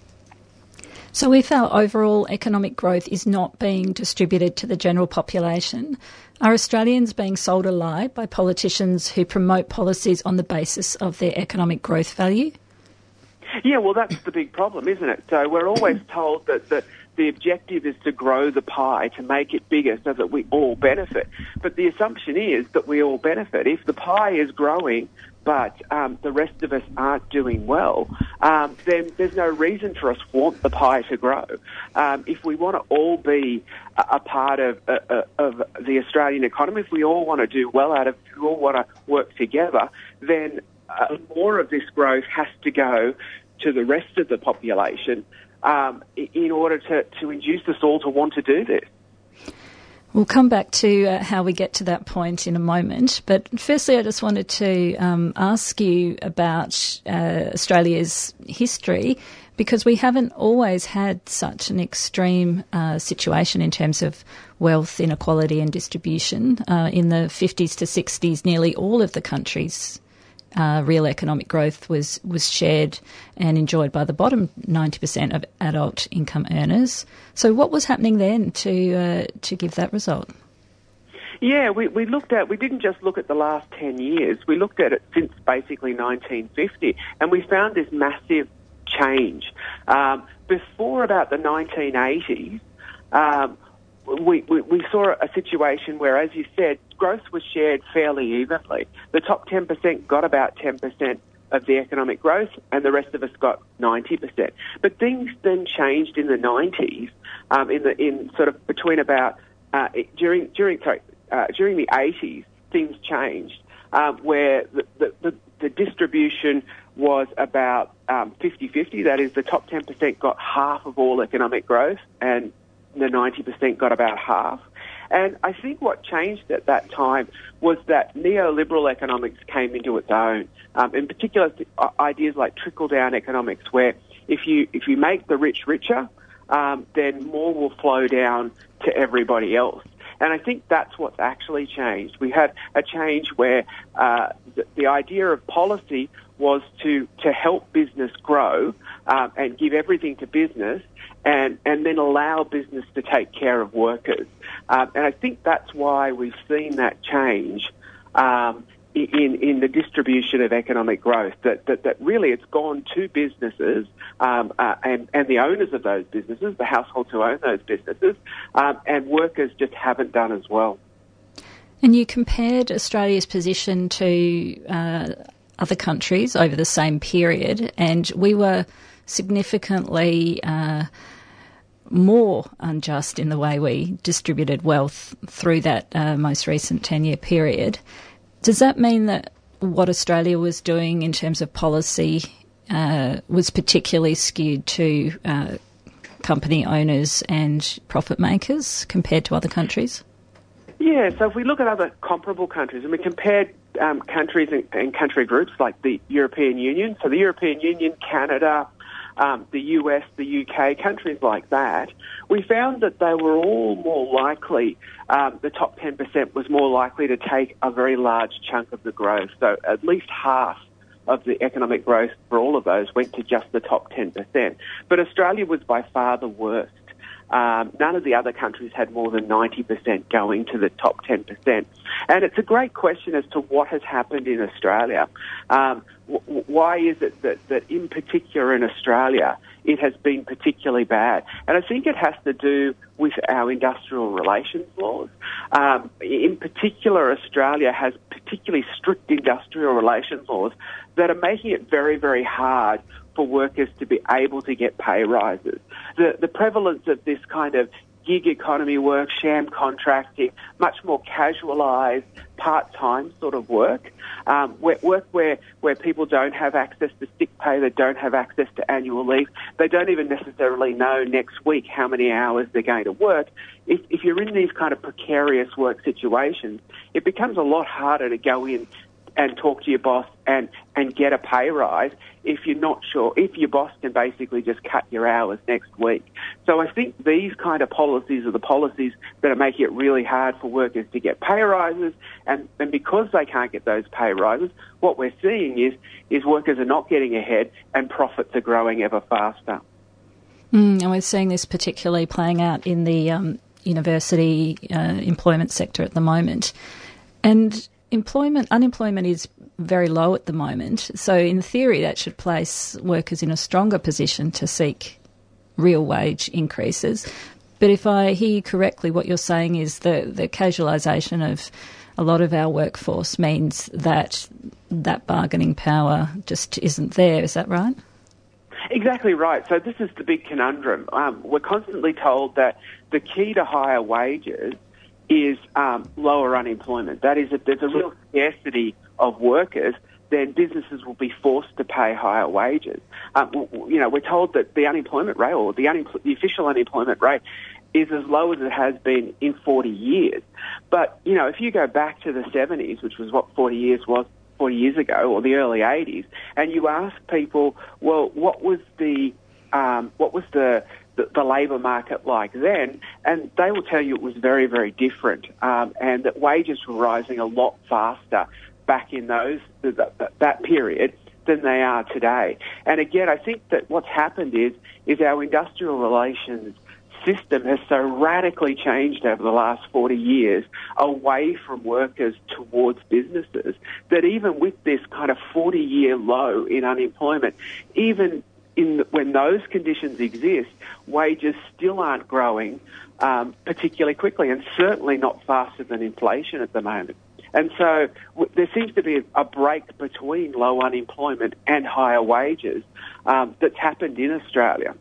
So, if our overall economic growth is not being distributed to the general population, are Australians being sold a lie by politicians who promote policies on the basis of their economic growth value? Yeah, well, that's the big problem, isn't it? So we're always told that the, the objective is to grow the pie, to make it bigger so that we all benefit. But the assumption is that we all benefit. If the pie is growing, but um, the rest of us aren't doing well, um, then there's no reason for us want the pie to grow. Um, if we want to all be a, a part of, uh, uh, of the Australian economy, if we all want to do well out of, if we all want to work together, then uh, more of this growth has to go to the rest of the population um, in order to, to induce us all to want to do this. We'll come back to uh, how we get to that point in a moment. But firstly, I just wanted to um, ask you about uh, Australia's history because we haven't always had such an extreme uh, situation in terms of wealth inequality and distribution. Uh, in the 50s to 60s, nearly all of the countries uh, real economic growth was, was shared and enjoyed by the bottom 90% of adult income earners. So, what was happening then to, uh, to give that result? Yeah, we, we looked at, we didn't just look at the last 10 years, we looked at it since basically 1950, and we found this massive change. Um, before about the 1980s, um, we, we, we saw a situation where, as you said, growth was shared fairly evenly. The top 10% got about 10% of the economic growth, and the rest of us got 90%. But things then changed in the 90s, um, in the in sort of between about uh, during during sorry uh, during the 80s, things changed um, where the, the, the, the distribution was about um, 50-50. That is, the top 10% got half of all economic growth, and the 90% got about half. And I think what changed at that time was that neoliberal economics came into its own. Um, in particular, uh, ideas like trickle-down economics, where if you if you make the rich richer, um, then more will flow down to everybody else. And I think that's what's actually changed. We had a change where uh, the, the idea of policy was to, to help business grow um, and give everything to business and, and then allow business to take care of workers. Um, and I think that's why we've seen that change um, in, in the distribution of economic growth, that, that, that really it's gone to businesses um, uh, and, and the owners of those businesses, the households who own those businesses, um, and workers just haven't done as well. And you compared Australia's position to uh, other countries over the same period, and we were significantly uh, more unjust in the way we distributed wealth through that uh, most recent 10 year period. Does that mean that what Australia was doing in terms of policy uh, was particularly skewed to uh, company owners and profit makers compared to other countries? Yeah, so if we look at other comparable countries and we compared um, countries and, and country groups like the European Union, so the European Union, Canada, um, the US, the UK, countries like that, we found that they were all more likely, um, the top 10% was more likely to take a very large chunk of the growth. So at least half of the economic growth for all of those went to just the top 10%. But Australia was by far the worst. Um, none of the other countries had more than 90% going to the top 10%. And it's a great question as to what has happened in Australia. Um, w- why is it that, that, in particular in Australia, it has been particularly bad? And I think it has to do with our industrial relations laws. Um, in particular, Australia has particularly strict industrial relations laws that are making it very, very hard for workers to be able to get pay rises. The, the prevalence of this kind of gig economy work, sham contracting, much more casualised, part-time sort of work, um, work where, where people don't have access to sick pay, they don't have access to annual leave, they don't even necessarily know next week how many hours they're going to work. If, if you're in these kind of precarious work situations, it becomes a lot harder to go in and talk to your boss and, and get a pay rise if you're not sure, if your boss can basically just cut your hours next week. So I think these kind of policies are the policies that are making it really hard for workers to get pay rises. And, and because they can't get those pay rises, what we're seeing is, is workers are not getting ahead and profits are growing ever faster. Mm, and we're seeing this particularly playing out in the um, university uh, employment sector at the moment. And employment unemployment is very low at the moment. So in theory, that should place workers in a stronger position to seek real wage increases. But if I hear you correctly, what you're saying is the the casualisation of a lot of our workforce means that that bargaining power just isn't there. Is that right? Exactly right. So this is the big conundrum. Um, we're constantly told that the key to higher wages is um, lower unemployment. That is, if there's a real scarcity of workers, then businesses will be forced to pay higher wages. Um, you know, we're told that the unemployment rate or the, unempl- the official unemployment rate is as low as it has been in 40 years. But, you know, if you go back to the 70s, which was what 40 years was 40 years ago, or the early 80s, and you ask people, well, what was the um, what was the the, labour market like then, and they will tell you it was very, very different, um, and that wages were rising a lot faster back in those that, that period than they are today. And again, I think that what's happened is is our industrial relations system has so radically changed over the last 40 years away from workers towards businesses that even with this kind of 40 year low in unemployment, even in when those conditions exist, wages still aren't growing um, particularly quickly, and certainly not faster than inflation at the moment. And so w- there seems to be a break between low unemployment and higher wages um, that's happened in Australia.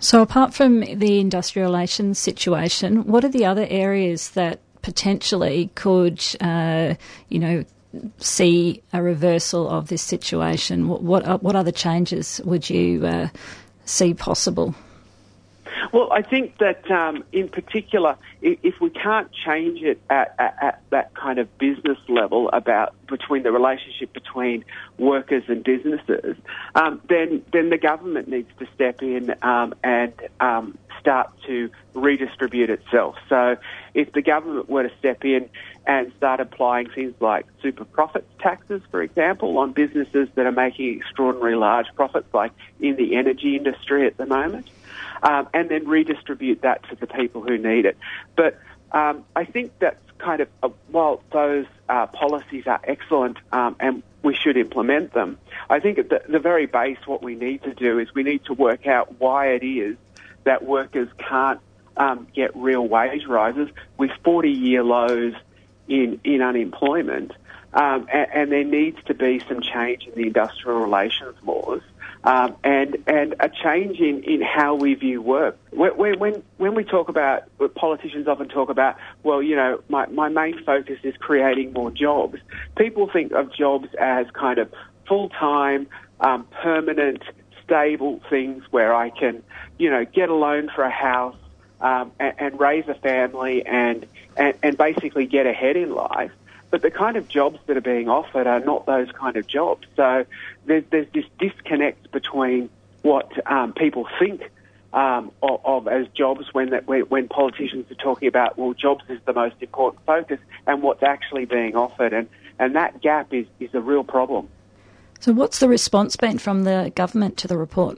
So, apart from the industrial relations situation, what are the other areas that potentially could, uh, you know, see a reversal of this situation? What what, what other changes would you uh, see possible? Well, I think that um, in particular, if we can't change it at, at, at, that kind of business level about between the relationship between workers and businesses, um, then then the government needs to step in um, and um, start to redistribute itself. So, if the government were to step in and start applying things like super profits taxes, for example, on businesses that are making extraordinarily large profits, like in the energy industry at the moment, um, and then redistribute that to the people who need it. But um, I think that's kind of, uh, while those uh, policies are excellent um, and we should implement them, I think at the, the very base, what we need to do is we need to work out why it is that workers can't um, get real wage rises with 40 year lows in, in unemployment. Um, and, and, there needs to be some change in the industrial relations laws um, and and a change in, in how we view work. When, when when we talk about politicians often talk about well you know my, my main focus is creating more jobs. People think of jobs as kind of full time, um, permanent, stable things where I can you know get a loan for a house um, and, and raise a family and, and, and basically get ahead in life. But the kind of jobs that are being offered are not those kind of jobs. So there's, there's this disconnect between what um, people think um, of, of, as jobs when, that, when, when politicians are talking about, well, jobs is the most important focus, and what's actually being offered. And, and that gap is, is a real problem. So, what's the response been from the government to the report?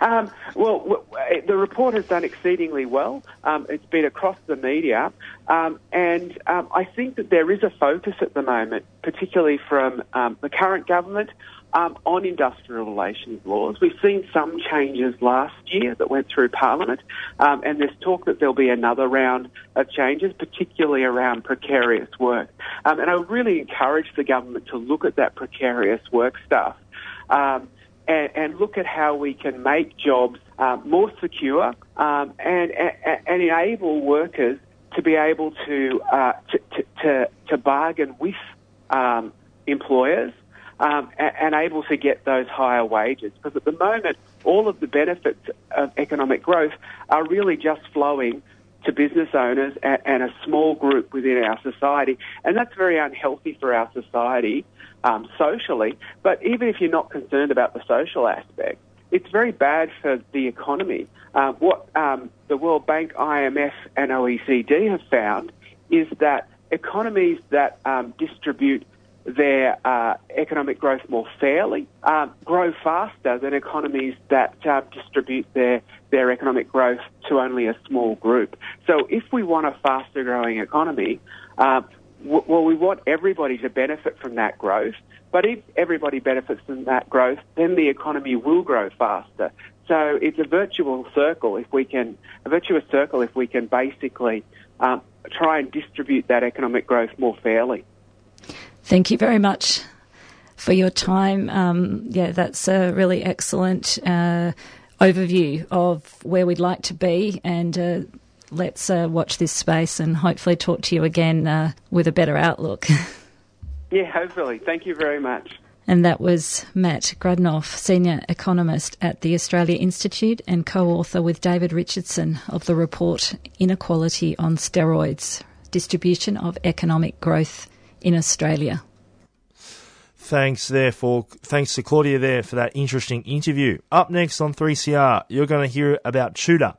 Um, well, w- w- the report has done exceedingly well. Um, it's been across the media, um, and um, I think that there is a focus at the moment, particularly from um, the current government, um, on industrial relations laws. We've seen some changes last year that went through Parliament, um, and there's talk that there'll be another round of changes, particularly around precarious work. Um, and I really encourage the government to look at that precarious work stuff. Um, and, and, look at how we can make jobs uh, more secure um, and, and, and, enable workers to be able to uh, to, to, to, to, bargain with employers um, and, able to get those higher wages. Because at the moment, all of the benefits of economic growth are really just flowing to business owners and, and a small group within our society, and that's very unhealthy for our society um, socially. But even if you're not concerned about the social aspect, it's very bad for the economy. Uh, what um, the World Bank, IMF, and OECD have found is that economies that um, distribute their uh, economic growth more fairly, um, grow faster than economies that uh, distribute their, their economic growth to only a small group. So if we want a faster growing economy, uh, w- well, we want everybody to benefit from that growth. But if everybody benefits from that growth, then the economy will grow faster. So it's a virtual circle if we can, a virtuous circle if we can basically um, try and distribute that economic growth more fairly. Thank you very much for your time. Um, yeah, that's a really excellent uh, overview of where we'd like to be, and uh, let's uh, watch this space and hopefully talk to you again uh, with a better outlook. yeah, hopefully. Thank you very much. And that was Matt Grudnoff, Senior Economist at the Australia Institute and co author with David Richardson of the report Inequality on Steroids Distribution of Economic Growth in Australia. Thanks there for thanks to Claudia there for that interesting interview. Up next on 3CR, you're going to hear about TUTA.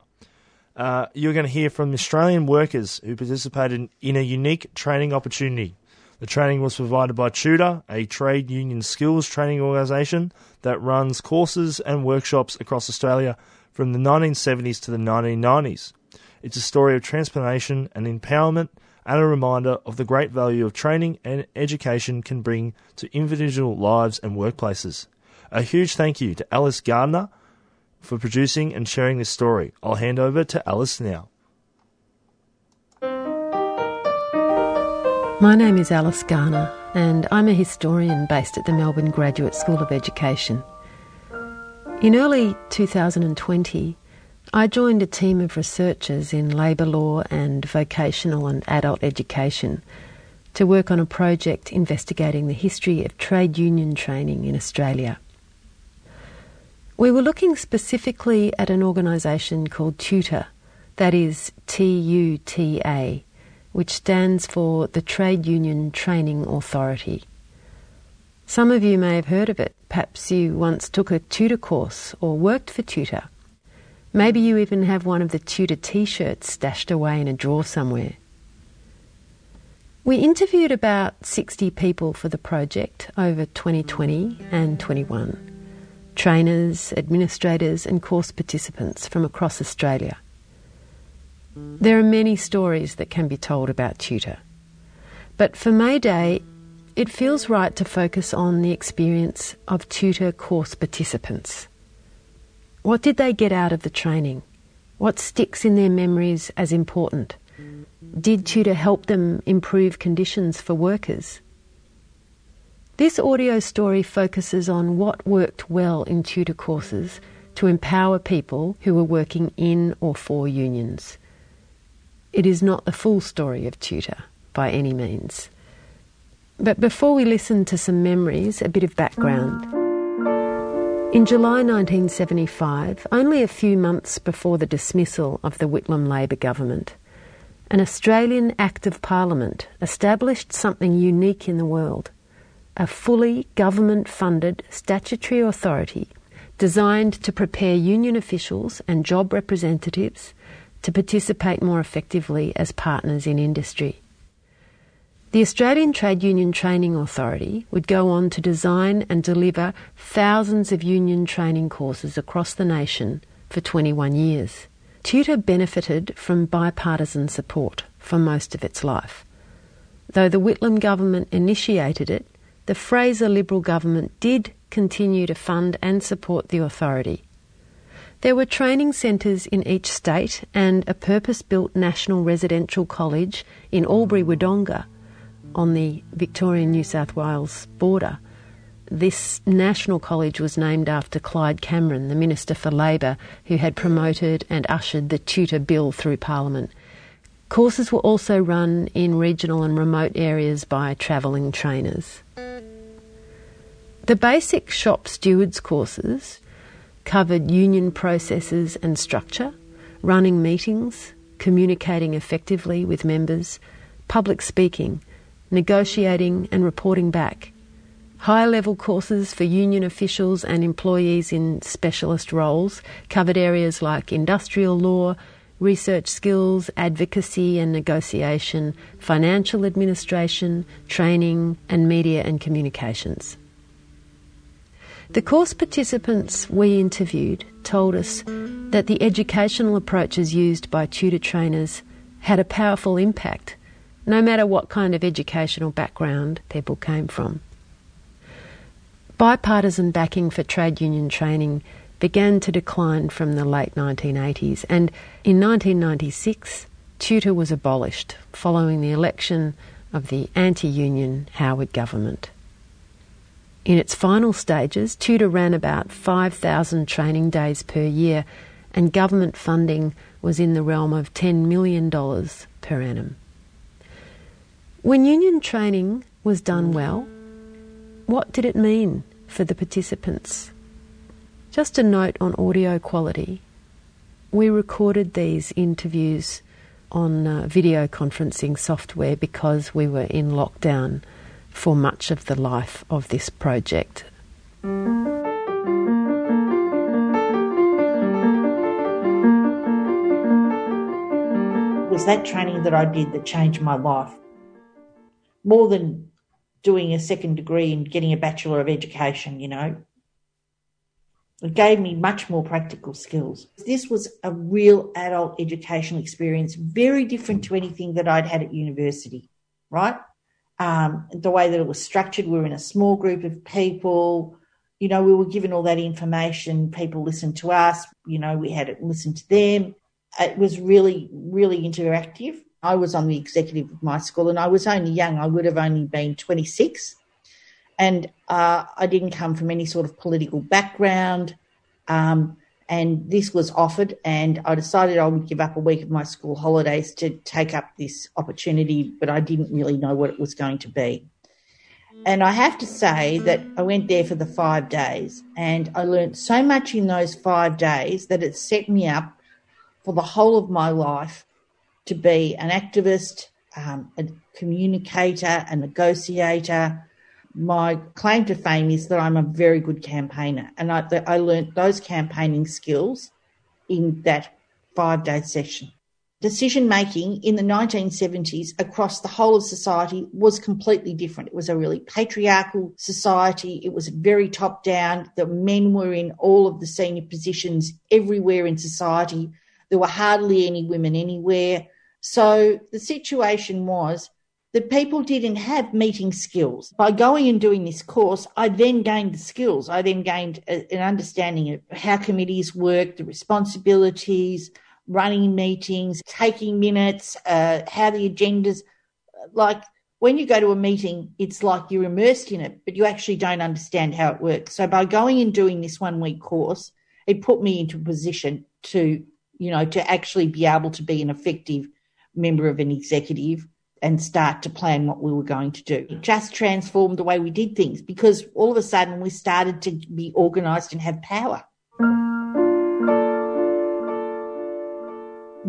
Uh, you're going to hear from Australian workers who participated in a unique training opportunity. The training was provided by TUTA, a trade union skills training organisation that runs courses and workshops across Australia from the 1970s to the 1990s. It's a story of transformation and empowerment and a reminder of the great value of training and education can bring to individual lives and workplaces. A huge thank you to Alice Garner for producing and sharing this story. I'll hand over to Alice now. My name is Alice Garner, and I'm a historian based at the Melbourne Graduate School of Education. In early 2020, I joined a team of researchers in labour law and vocational and adult education to work on a project investigating the history of trade union training in Australia. We were looking specifically at an organisation called TUTA, that is T U T A, which stands for the Trade Union Training Authority. Some of you may have heard of it. Perhaps you once took a TUTA course or worked for TUTA. Maybe you even have one of the TUTA t shirts stashed away in a drawer somewhere. We interviewed about 60 people for the project over 2020 and 21 trainers, administrators, and course participants from across Australia. There are many stories that can be told about TUTA, but for May Day, it feels right to focus on the experience of TUTA course participants. What did they get out of the training? What sticks in their memories as important? Did TUTA help them improve conditions for workers? This audio story focuses on what worked well in TUTA courses to empower people who were working in or for unions. It is not the full story of TUTA by any means. But before we listen to some memories, a bit of background. In July 1975, only a few months before the dismissal of the Whitlam Labor government, an Australian Act of Parliament established something unique in the world a fully government funded statutory authority designed to prepare union officials and job representatives to participate more effectively as partners in industry. The Australian Trade Union Training Authority would go on to design and deliver thousands of union training courses across the nation for 21 years. TUTA benefited from bipartisan support for most of its life. Though the Whitlam government initiated it, the Fraser Liberal government did continue to fund and support the authority. There were training centres in each state and a purpose built national residential college in Albury Wodonga on the Victorian New South Wales border. This national college was named after Clyde Cameron, the Minister for Labor, who had promoted and ushered the TUTA bill through Parliament. Courses were also run in regional and remote areas by travelling trainers. The basic shop stewards courses covered union processes and structure, running meetings, communicating effectively with members, public speaking, negotiating and reporting back. Higher level courses for union officials and employees in specialist roles covered areas like industrial law, research skills, advocacy and negotiation, financial administration, training, and media and communications. The course participants we interviewed told us that the educational approaches used by TUTA trainers had a powerful impact no matter what kind of educational background people came from. Bipartisan backing for trade union training began to decline from the late 1980s, and in 1996, TUTA was abolished following the election of the anti union Howard government. In its final stages, TUTA ran about 5,000 training days per year, and government funding was in the realm of $10 million per annum. When union training was done well, what did it mean for the participants? Just a note on audio quality. We recorded these interviews on uh, video conferencing software because we were in lockdown for much of the life of this project. Was that training that I did that changed my life more than doing a second degree and getting a Bachelor of Education, you know. It gave me much more practical skills. This was a real adult educational experience, very different to anything that I'd had at university, right? Um, the way that it was structured, we were in a small group of people. You know, we were given all that information. People listened to us. You know, we had to listen to them. It was really, really interactive. I was on the executive of my school and I was only young. I would have only been 26. And uh, I didn't come from any sort of political background. Um, and this was offered, and I decided I would give up a week of my school holidays to take up this opportunity, but I didn't really know what it was going to be. And I have to say that I went there for the five days, and I learned so much in those five days that it set me up for the whole of my life to be an activist, um, a communicator, a negotiator. My claim to fame is that I'm a very good campaigner, and I, I learnt those campaigning skills in that five day session. Decision making in the 1970s across the whole of society was completely different. It was a really patriarchal society. It was very top down. The men were in all of the senior positions everywhere in society. There were hardly any women anywhere. So the situation was that people didn't have meeting skills. By going and doing this course, I then gained the skills. I then gained a, an understanding of how committees work, the responsibilities, running meetings, taking minutes, uh, how the agendas, like when you go to a meeting, it's like you're immersed in it, but you actually don't understand how it works. So by going and doing this one week course, it put me into a position to, you know, to actually be able to be an effective member of an executive and start to plan what we were going to do. It just transformed the way we did things because all of a sudden we started to be organised and have power.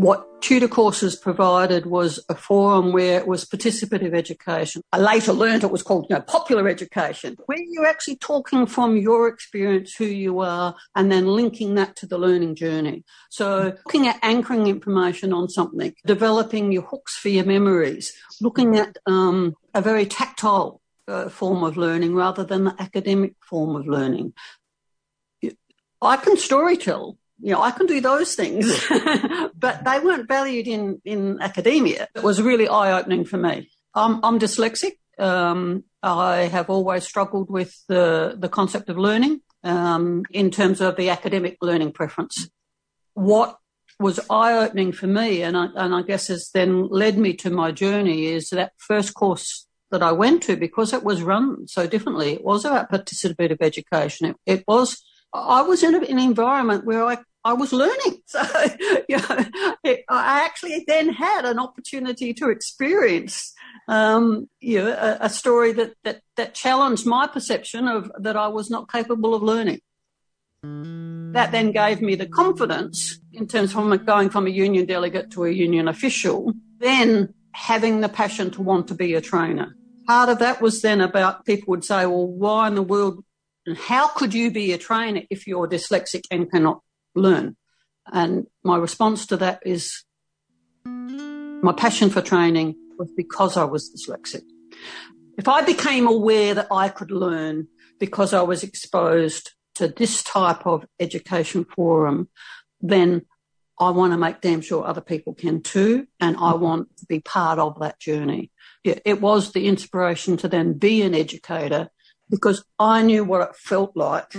What TUTA courses provided was a forum where it was participative education. I later learned it was called you know, popular education, where you're actually talking from your experience, who you are, and then linking that to the learning journey. So looking at anchoring information on something, developing your hooks for your memories, looking at um, a very tactile uh, form of learning rather than the academic form of learning. I can storytell you know, I can do those things, but they weren't valued in, in academia. It was really eye opening for me. I'm, I'm dyslexic. Um, I have always struggled with the, the concept of learning um, in terms of the academic learning preference. What was eye opening for me, and I, and I guess has then led me to my journey, is that first course that I went to because it was run so differently. It was about participative education. It, it was I was in, an environment where I I was learning. So, you know, it, I actually then had an opportunity to experience, um, you know, a, a, story that, that, that challenged my perception of that I was not capable of learning. That then gave me the confidence in terms of going from a union delegate to a union official, then having the passion to want to be a trainer. Part of that was then about people would say, well, why in the world and how could you be a trainer if you're dyslexic and cannot learn. And my response to that is my passion for training was because I was dyslexic. If I became aware that I could learn because I was exposed to this type of education forum, then I want to make damn sure other people can too. And I want to be part of that journey. It was the inspiration to then be an educator because I knew what it felt like.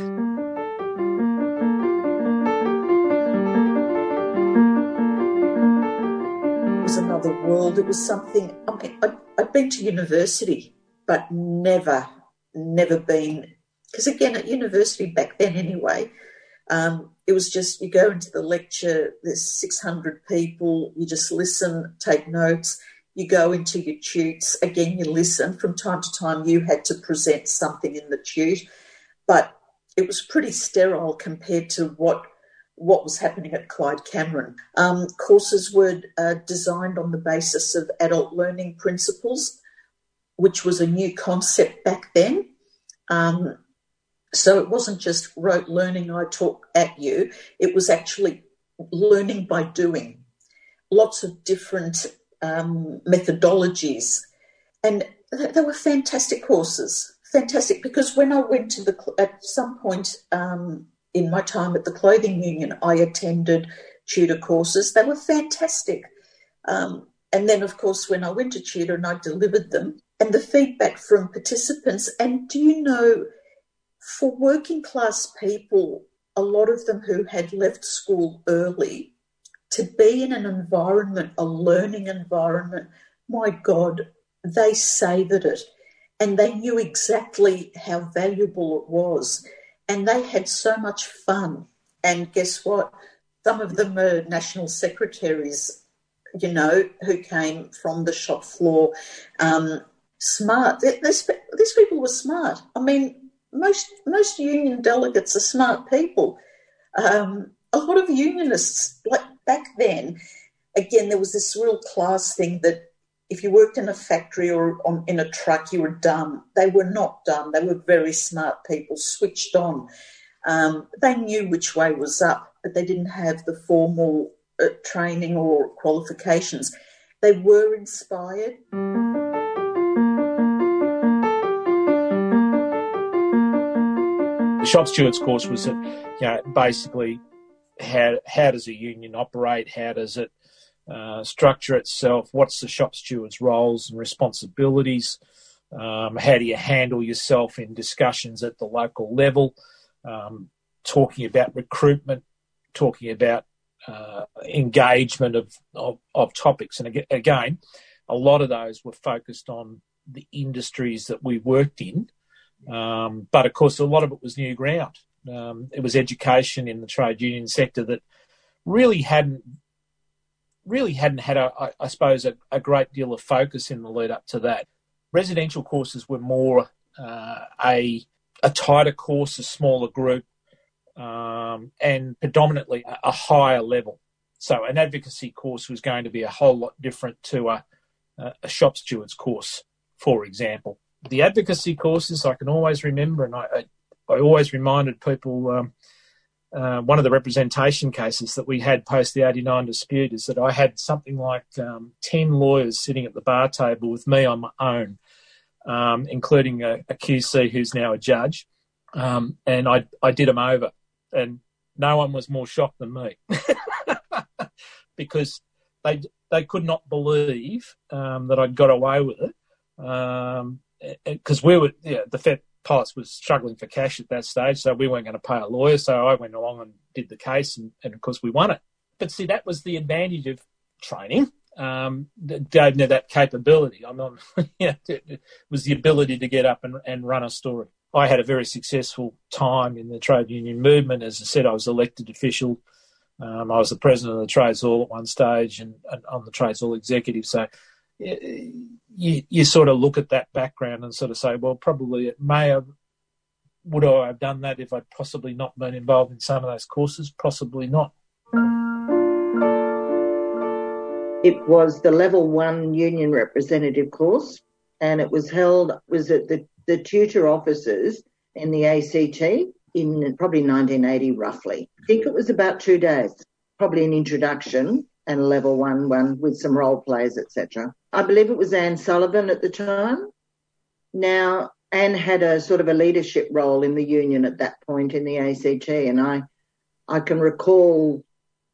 Another world. It was something. I mean, I, I'd been to university, but never, never been. Because again, at university back then, anyway, um, it was just you go into the lecture. There's 600 people. You just listen, take notes. You go into your tutes. Again, you listen. From time to time, you had to present something in the tute, but it was pretty sterile compared to what what was happening at Clyde Cameron. Um, courses were uh, designed on the basis of adult learning principles, which was a new concept back then. Um, so it wasn't just rote learning I taught at you, it was actually learning by doing. Lots of different um, methodologies. And they were fantastic courses, fantastic. Because when I went to the, at some point, um, in my time at the clothing union, I attended TUTA courses. They were fantastic. Um, and then, of course, when I went to TUTA and I delivered them, and the feedback from participants, and do you know, for working class people, a lot of them who had left school early, to be in an environment, a learning environment, my God, they savoured it. And they knew exactly how valuable it was and they had so much fun. And guess what? Some of them are national secretaries, you know, who came from the shop floor. Um, smart. These, these people were smart. I mean, most most union delegates are smart people. Um, a lot of unionists, like back then, again, there was this real class thing that if you worked in a factory or on, in a truck, you were dumb. They were not dumb. They were very smart people, switched on. Um, they knew which way was up, but they didn't have the formal uh, training or qualifications. They were inspired. The shop stewards course was, you know, basically how how does a union operate? How does it uh, structure itself? What's the shop steward's roles and responsibilities? Um, how do you handle yourself in discussions at the local level? Um, talking about recruitment, talking about uh, engagement of, of, of topics. And again, a lot of those were focused on the industries that we worked in. Um, but of course, a lot of it was new ground. Um, it was education in the trade union sector that really hadn't really hadn't had, a, I suppose, a, a, great deal of focus in the lead up to that. Residential courses were more uh, a a tighter course, a smaller group, um, and predominantly a, a, higher level. So an advocacy course was going to be a whole lot different to a, a shop steward's course, for example. The advocacy courses I can always remember, and I, I, I always reminded people um, uh, one of the representation cases that we had post the 89 dispute is that I had something like um, 10 lawyers sitting at the bar table with me on my own, um, including a, a, QC who's now a judge. Um, and I, I did them over, and no one was more shocked than me because they, they could not believe um, that I'd got away with it. Because um, we were, yeah, the Pilots was struggling for cash at that stage, so we weren't going to pay a lawyer. So I went along and did the case, and, and of course we won it. But see, that was the advantage of training. Um, gave me that capability. I'm not, yeah, it was the ability to get up and, and run a story. I had a very successful time in the trade union movement. As I said, I was elected official. Um, I was the president of the Trades Hall at one stage and, and on the Trades Hall executive. So you, you sort of look at that background and sort of say, well, probably it may have, would I have done that if I'd possibly not been involved in some of those courses? Possibly not. It was the level one union representative course, and it was held was at the, the TUTA offices in the ACT in probably 1980, roughly. I think it was about two days, probably an introduction and level one one with some role plays, etc. I believe it was Anne Sullivan at the time. Now, Anne had a sort of a leadership role in the union at that point in the ACT, and I, I can recall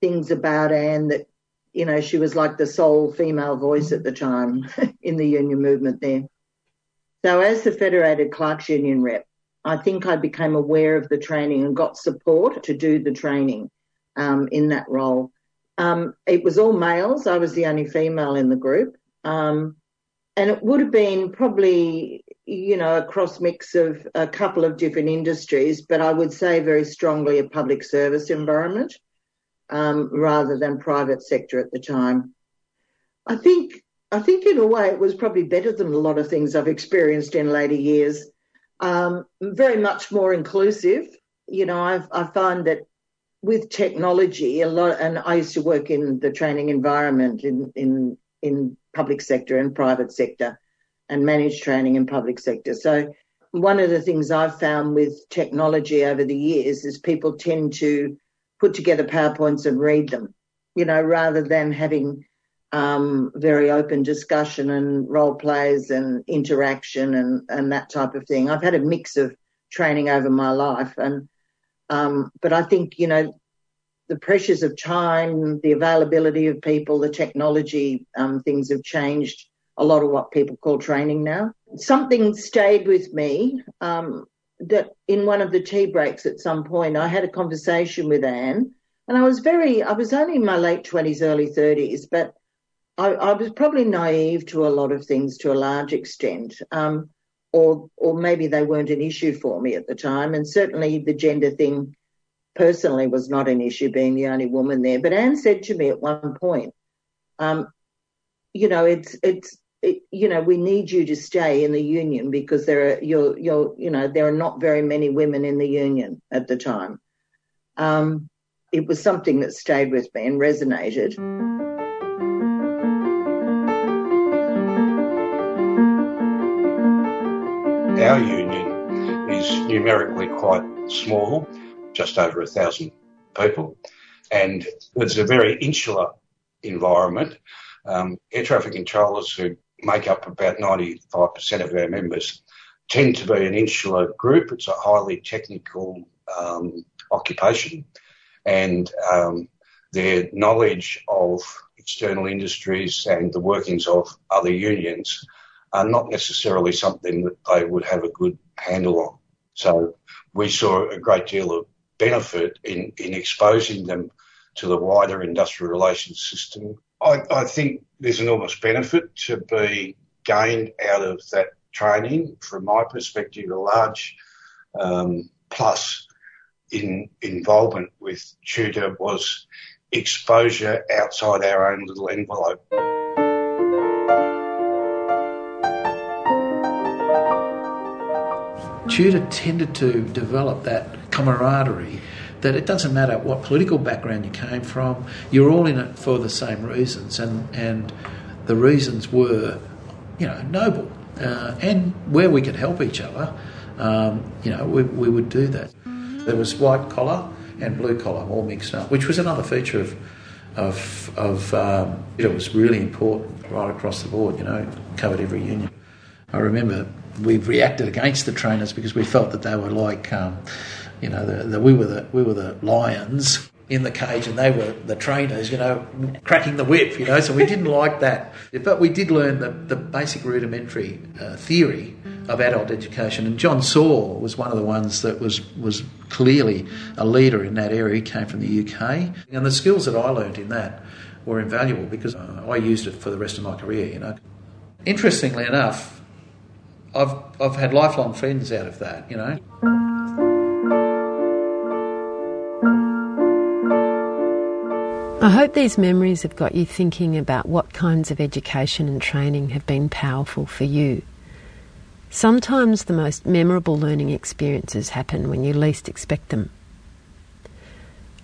things about Anne that, you know, she was like the sole female voice at the time in the union movement there. So, as the Federated Clerks Union rep, I think I became aware of the training and got support to do the training um, in that role. Um, it was all males. I was the only female in the group. Um, and it would have been probably, you know, a cross mix of a couple of different industries, but I would say very strongly a public service environment um, rather than private sector at the time. I think, I think in a way it was probably better than a lot of things I've experienced in later years. Um, very much more inclusive. You know, I've, I find that with technology, a lot, and I used to work in the training environment in, in, in public sector and private sector and manage training in public sector. So one of the things I've found with technology over the years is people tend to put together PowerPoints and read them, you know, rather than having um, very open discussion and role plays and interaction and, and that type of thing. I've had a mix of training over my life and um, but I think, you know, the pressures of time, the availability of people, the technology, um, things have changed a lot of what people call training now. Something stayed with me um, that in one of the tea breaks at some point, I had a conversation with Anne, and I was very, I was only in my late 20s, early 30s, but I, I was probably naive to a lot of things to a large extent. Um, or or maybe they weren't an issue for me at the time. And certainly the gender thing personally was not an issue, being the only woman there. But Anne said to me at one point, um, you know, it's it's it, you know, we need you to stay in the union because there are you're you're you know there are not very many women in the union at the time. Um, it was something that stayed with me and resonated. Our union is numerically quite small, just over a thousand people, and it's a very insular environment. Um, air traffic controllers, who make up about 95% of our members, tend to be an insular group. It's a highly technical um, occupation, and um, their knowledge of external industries and the workings of other unions are not necessarily something that they would have a good handle on. So we saw a great deal of benefit in, in exposing them to the wider industrial relations system. I, I think there's enormous benefit to be gained out of that training. From my perspective, a large um, plus in involvement with TUTA was exposure outside our own little envelope. TUTA tended to develop that camaraderie that it doesn't matter what political background you came from, you're all in it for the same reasons, and and the reasons were, you know, noble, uh, and where we could help each other, um, you know, we, we would do that. There was white collar and blue collar all mixed up, which was another feature of of of um, it was really important right across the board. You know, covered every union. I remember we reacted against the trainers because we felt that they were like, um, you know, the, the, we were the we were the lions in the cage and they were the trainers, you know, cracking the whip, you know. So we didn't like that, but we did learn the, the basic rudimentary uh, theory of adult education. And John Saw was one of the ones that was was clearly a leader in that area. He came from the UK, and the skills that I learned in that were invaluable because I used it for the rest of my career. You know, interestingly enough, I've I've had lifelong friends out of that. You know. I hope these memories have got you thinking about what kinds of education and training have been powerful for you. Sometimes the most memorable learning experiences happen when you least expect them.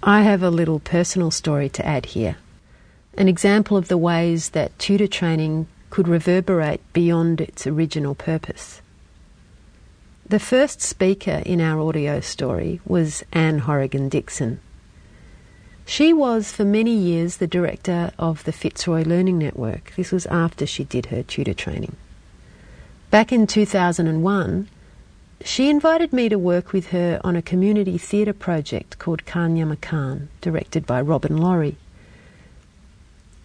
I have a little personal story to add here, an example of the ways that TUTA training could reverberate beyond its original purpose. The first speaker in our audio story was Anne Horrigan Dixon. She was for many years the director of the Fitzroy Learning Network. This was after she did her TUTA training. Back in 2001, she invited me to work with her on a community theatre project called Kanya Makan, directed by Robin Laurie.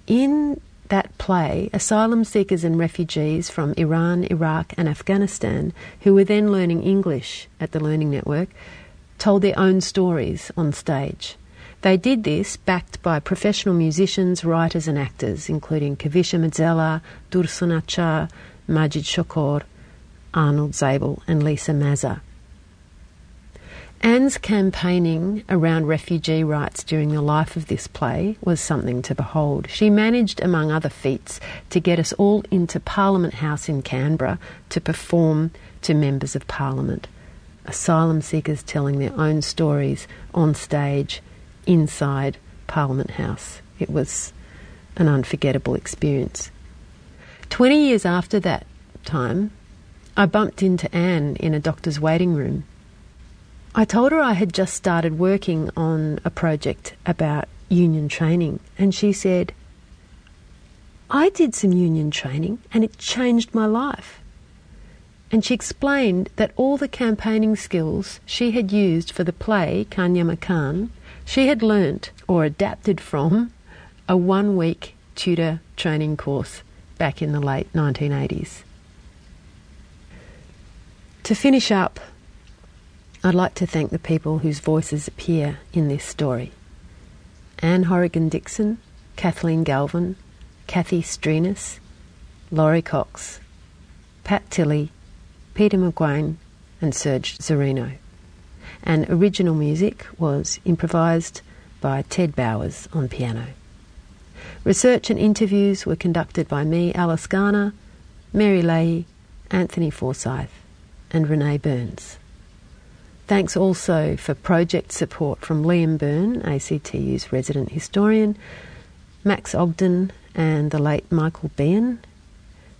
In that play, asylum seekers and refugees from Iran, Iraq, and Afghanistan, who were then learning English at the Learning Network, told their own stories on stage. They did this backed by professional musicians, writers, and actors, including Kavisha Mazzella, Dursun Achar, Majid Shokor, Arnold Zable, and Lisa Mazza. Anne's campaigning around refugee rights during the life of this play was something to behold. She managed, among other feats, to get us all into Parliament House in Canberra to perform to members of Parliament. Asylum seekers telling their own stories on stage inside Parliament House. It was an unforgettable experience. Twenty years after that time, I bumped into Anne in a doctor's waiting room. I told her I had just started working on a project about union training, and she said, I did some union training and it changed my life. And she explained that all the campaigning skills she had used for the play Kanyama Makan, she had learnt or adapted from a one week TUTA training course back in the late 1980s. To finish up, I'd like to thank the people whose voices appear in this story Anne Horrigan Dixon, Kathleen Galvin, Kathy Strinas, Laurie Cox, Pat Tilley, Peter McGuane, and Serge Zarino. And original music was improvised by Ted Bowers on piano. Research and interviews were conducted by me, Alice Garner, Mary Leahy, Anthony Forsyth, and Renee Burns. Thanks also for project support from Liam Byrne, ACTU's resident historian, Max Ogden, and the late Michael Behan,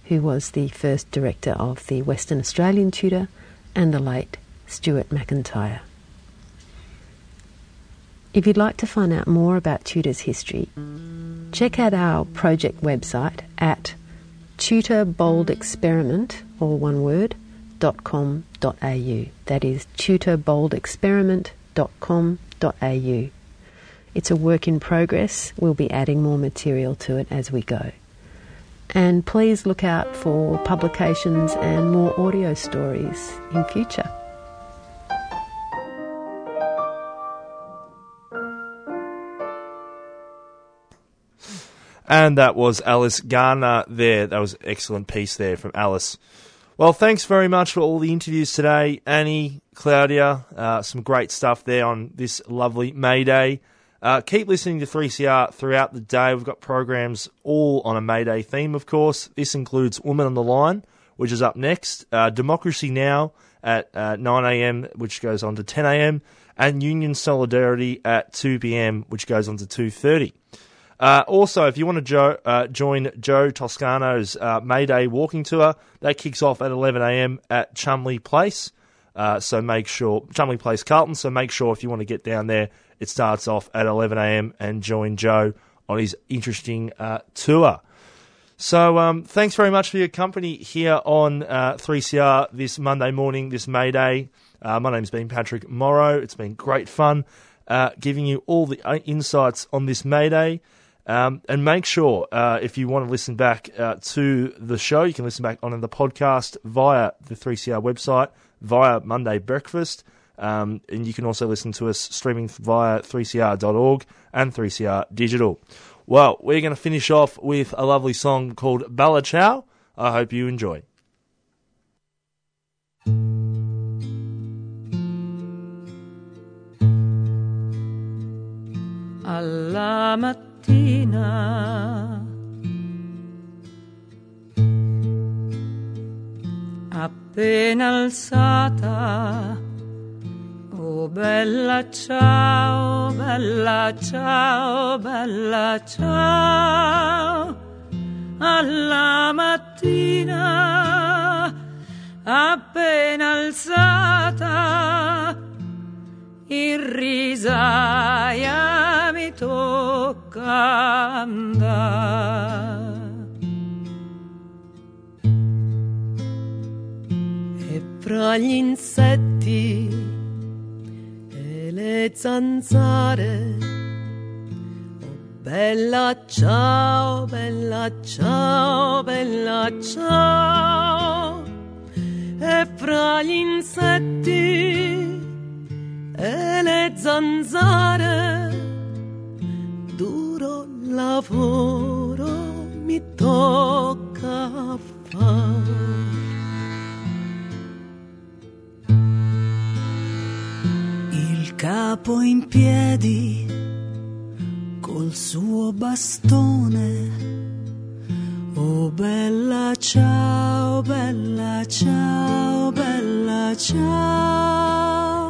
who was the first director of the Western Australian TUTA, and the late Stuart Macintyre. If you'd like to find out more about TUTA's history, check out our project website at tutorboldexperiment, all one word, .com.au. That is tutorboldexperiment.com.au. It's a work in progress. We'll be adding more material to it as we go. And please look out for publications and more audio stories in future. And that was Alice Garner there. That was excellent piece there from Alice. Well, thanks very much for all the interviews today, Annie, Claudia. Uh, some great stuff there on this lovely May Day. Uh, keep listening to 3CR throughout the day. We've got programs all on a May Day theme, of course. This includes Woman on the Line, which is up next. Uh, Democracy Now! at uh, 9am, which goes on to 10am. and Union Solidarity at 2 p.m., which goes on to 2:30. Uh, also, if you want to jo- uh, join Joe Toscano's uh, May Day walking tour, that kicks off at 11 a.m. at Chumley Place. Uh, so make sure Chumley Place, Carlton. So make sure if you want to get down there, it starts off at 11 a.m. and join Joe on his interesting uh, tour. So um, thanks very much for your company here on uh, 3CR this Monday morning, this May Day. Uh, my name's been Patrick Morrow. It's been great fun uh, giving you all the uh, insights on this May Day. Um, and make sure uh, if you want to listen back uh, to the show, you can listen back on the podcast via the 3CR website, via Monday Breakfast. Um, and you can also listen to us streaming via 3cr.org and 3CR Digital. Well, we're going to finish off with a lovely song called Bella Ciao. I hope you enjoy. alla mattina. Appena alzata, oh bella ciao, bella ciao, bella ciao, alla mattina, appena alzata in risaia mi tocca andare. E fra gli insetti e le zanzare, oh bella ciao, bella ciao, bella ciao. E fra gli insetti le zanzare, duro lavoro mi tocca fare. Il capo in piedi col suo bastone. Oh bella ciao, bella ciao, bella ciao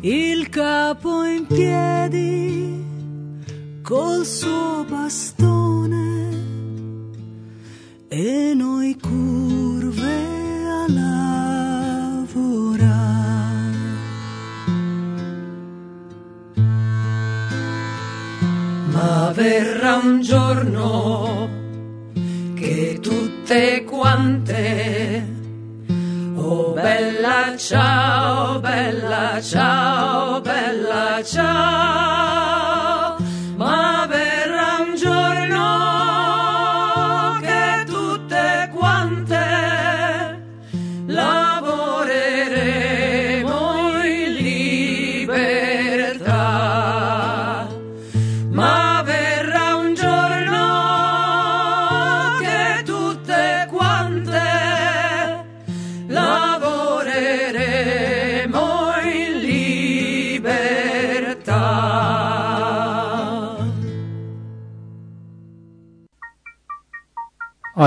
il capo in piedi col suo bastone e noi curve a lavorare. Ma verrà un giorno che tutte quante Bella ciao, bella ciao, bella ciao,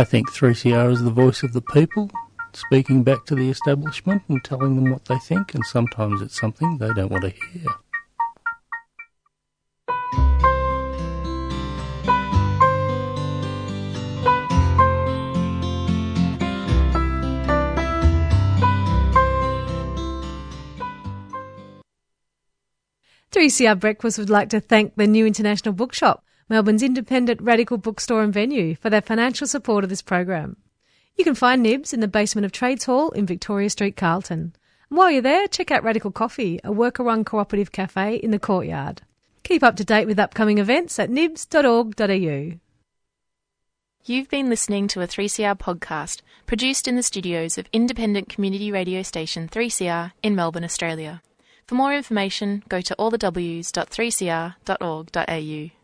I think 3CR is the voice of the people, speaking back to the establishment and telling them what they think, and sometimes it's something they don't want to hear. Three CR Breakfast would like to thank the New International Bookshop, Melbourne's independent radical bookstore and venue, for their financial support of this program. You can find Nibs in the basement of Trades Hall in Victoria Street, Carlton. And while you're there, check out Radical Coffee, a worker-run cooperative cafe in the courtyard. Keep up to date with upcoming events at nibs.org.au. You've been listening to a 3CR podcast produced in the studios of independent community radio station 3CR in Melbourne, Australia. For more information, go to allthews.3cr.org.au.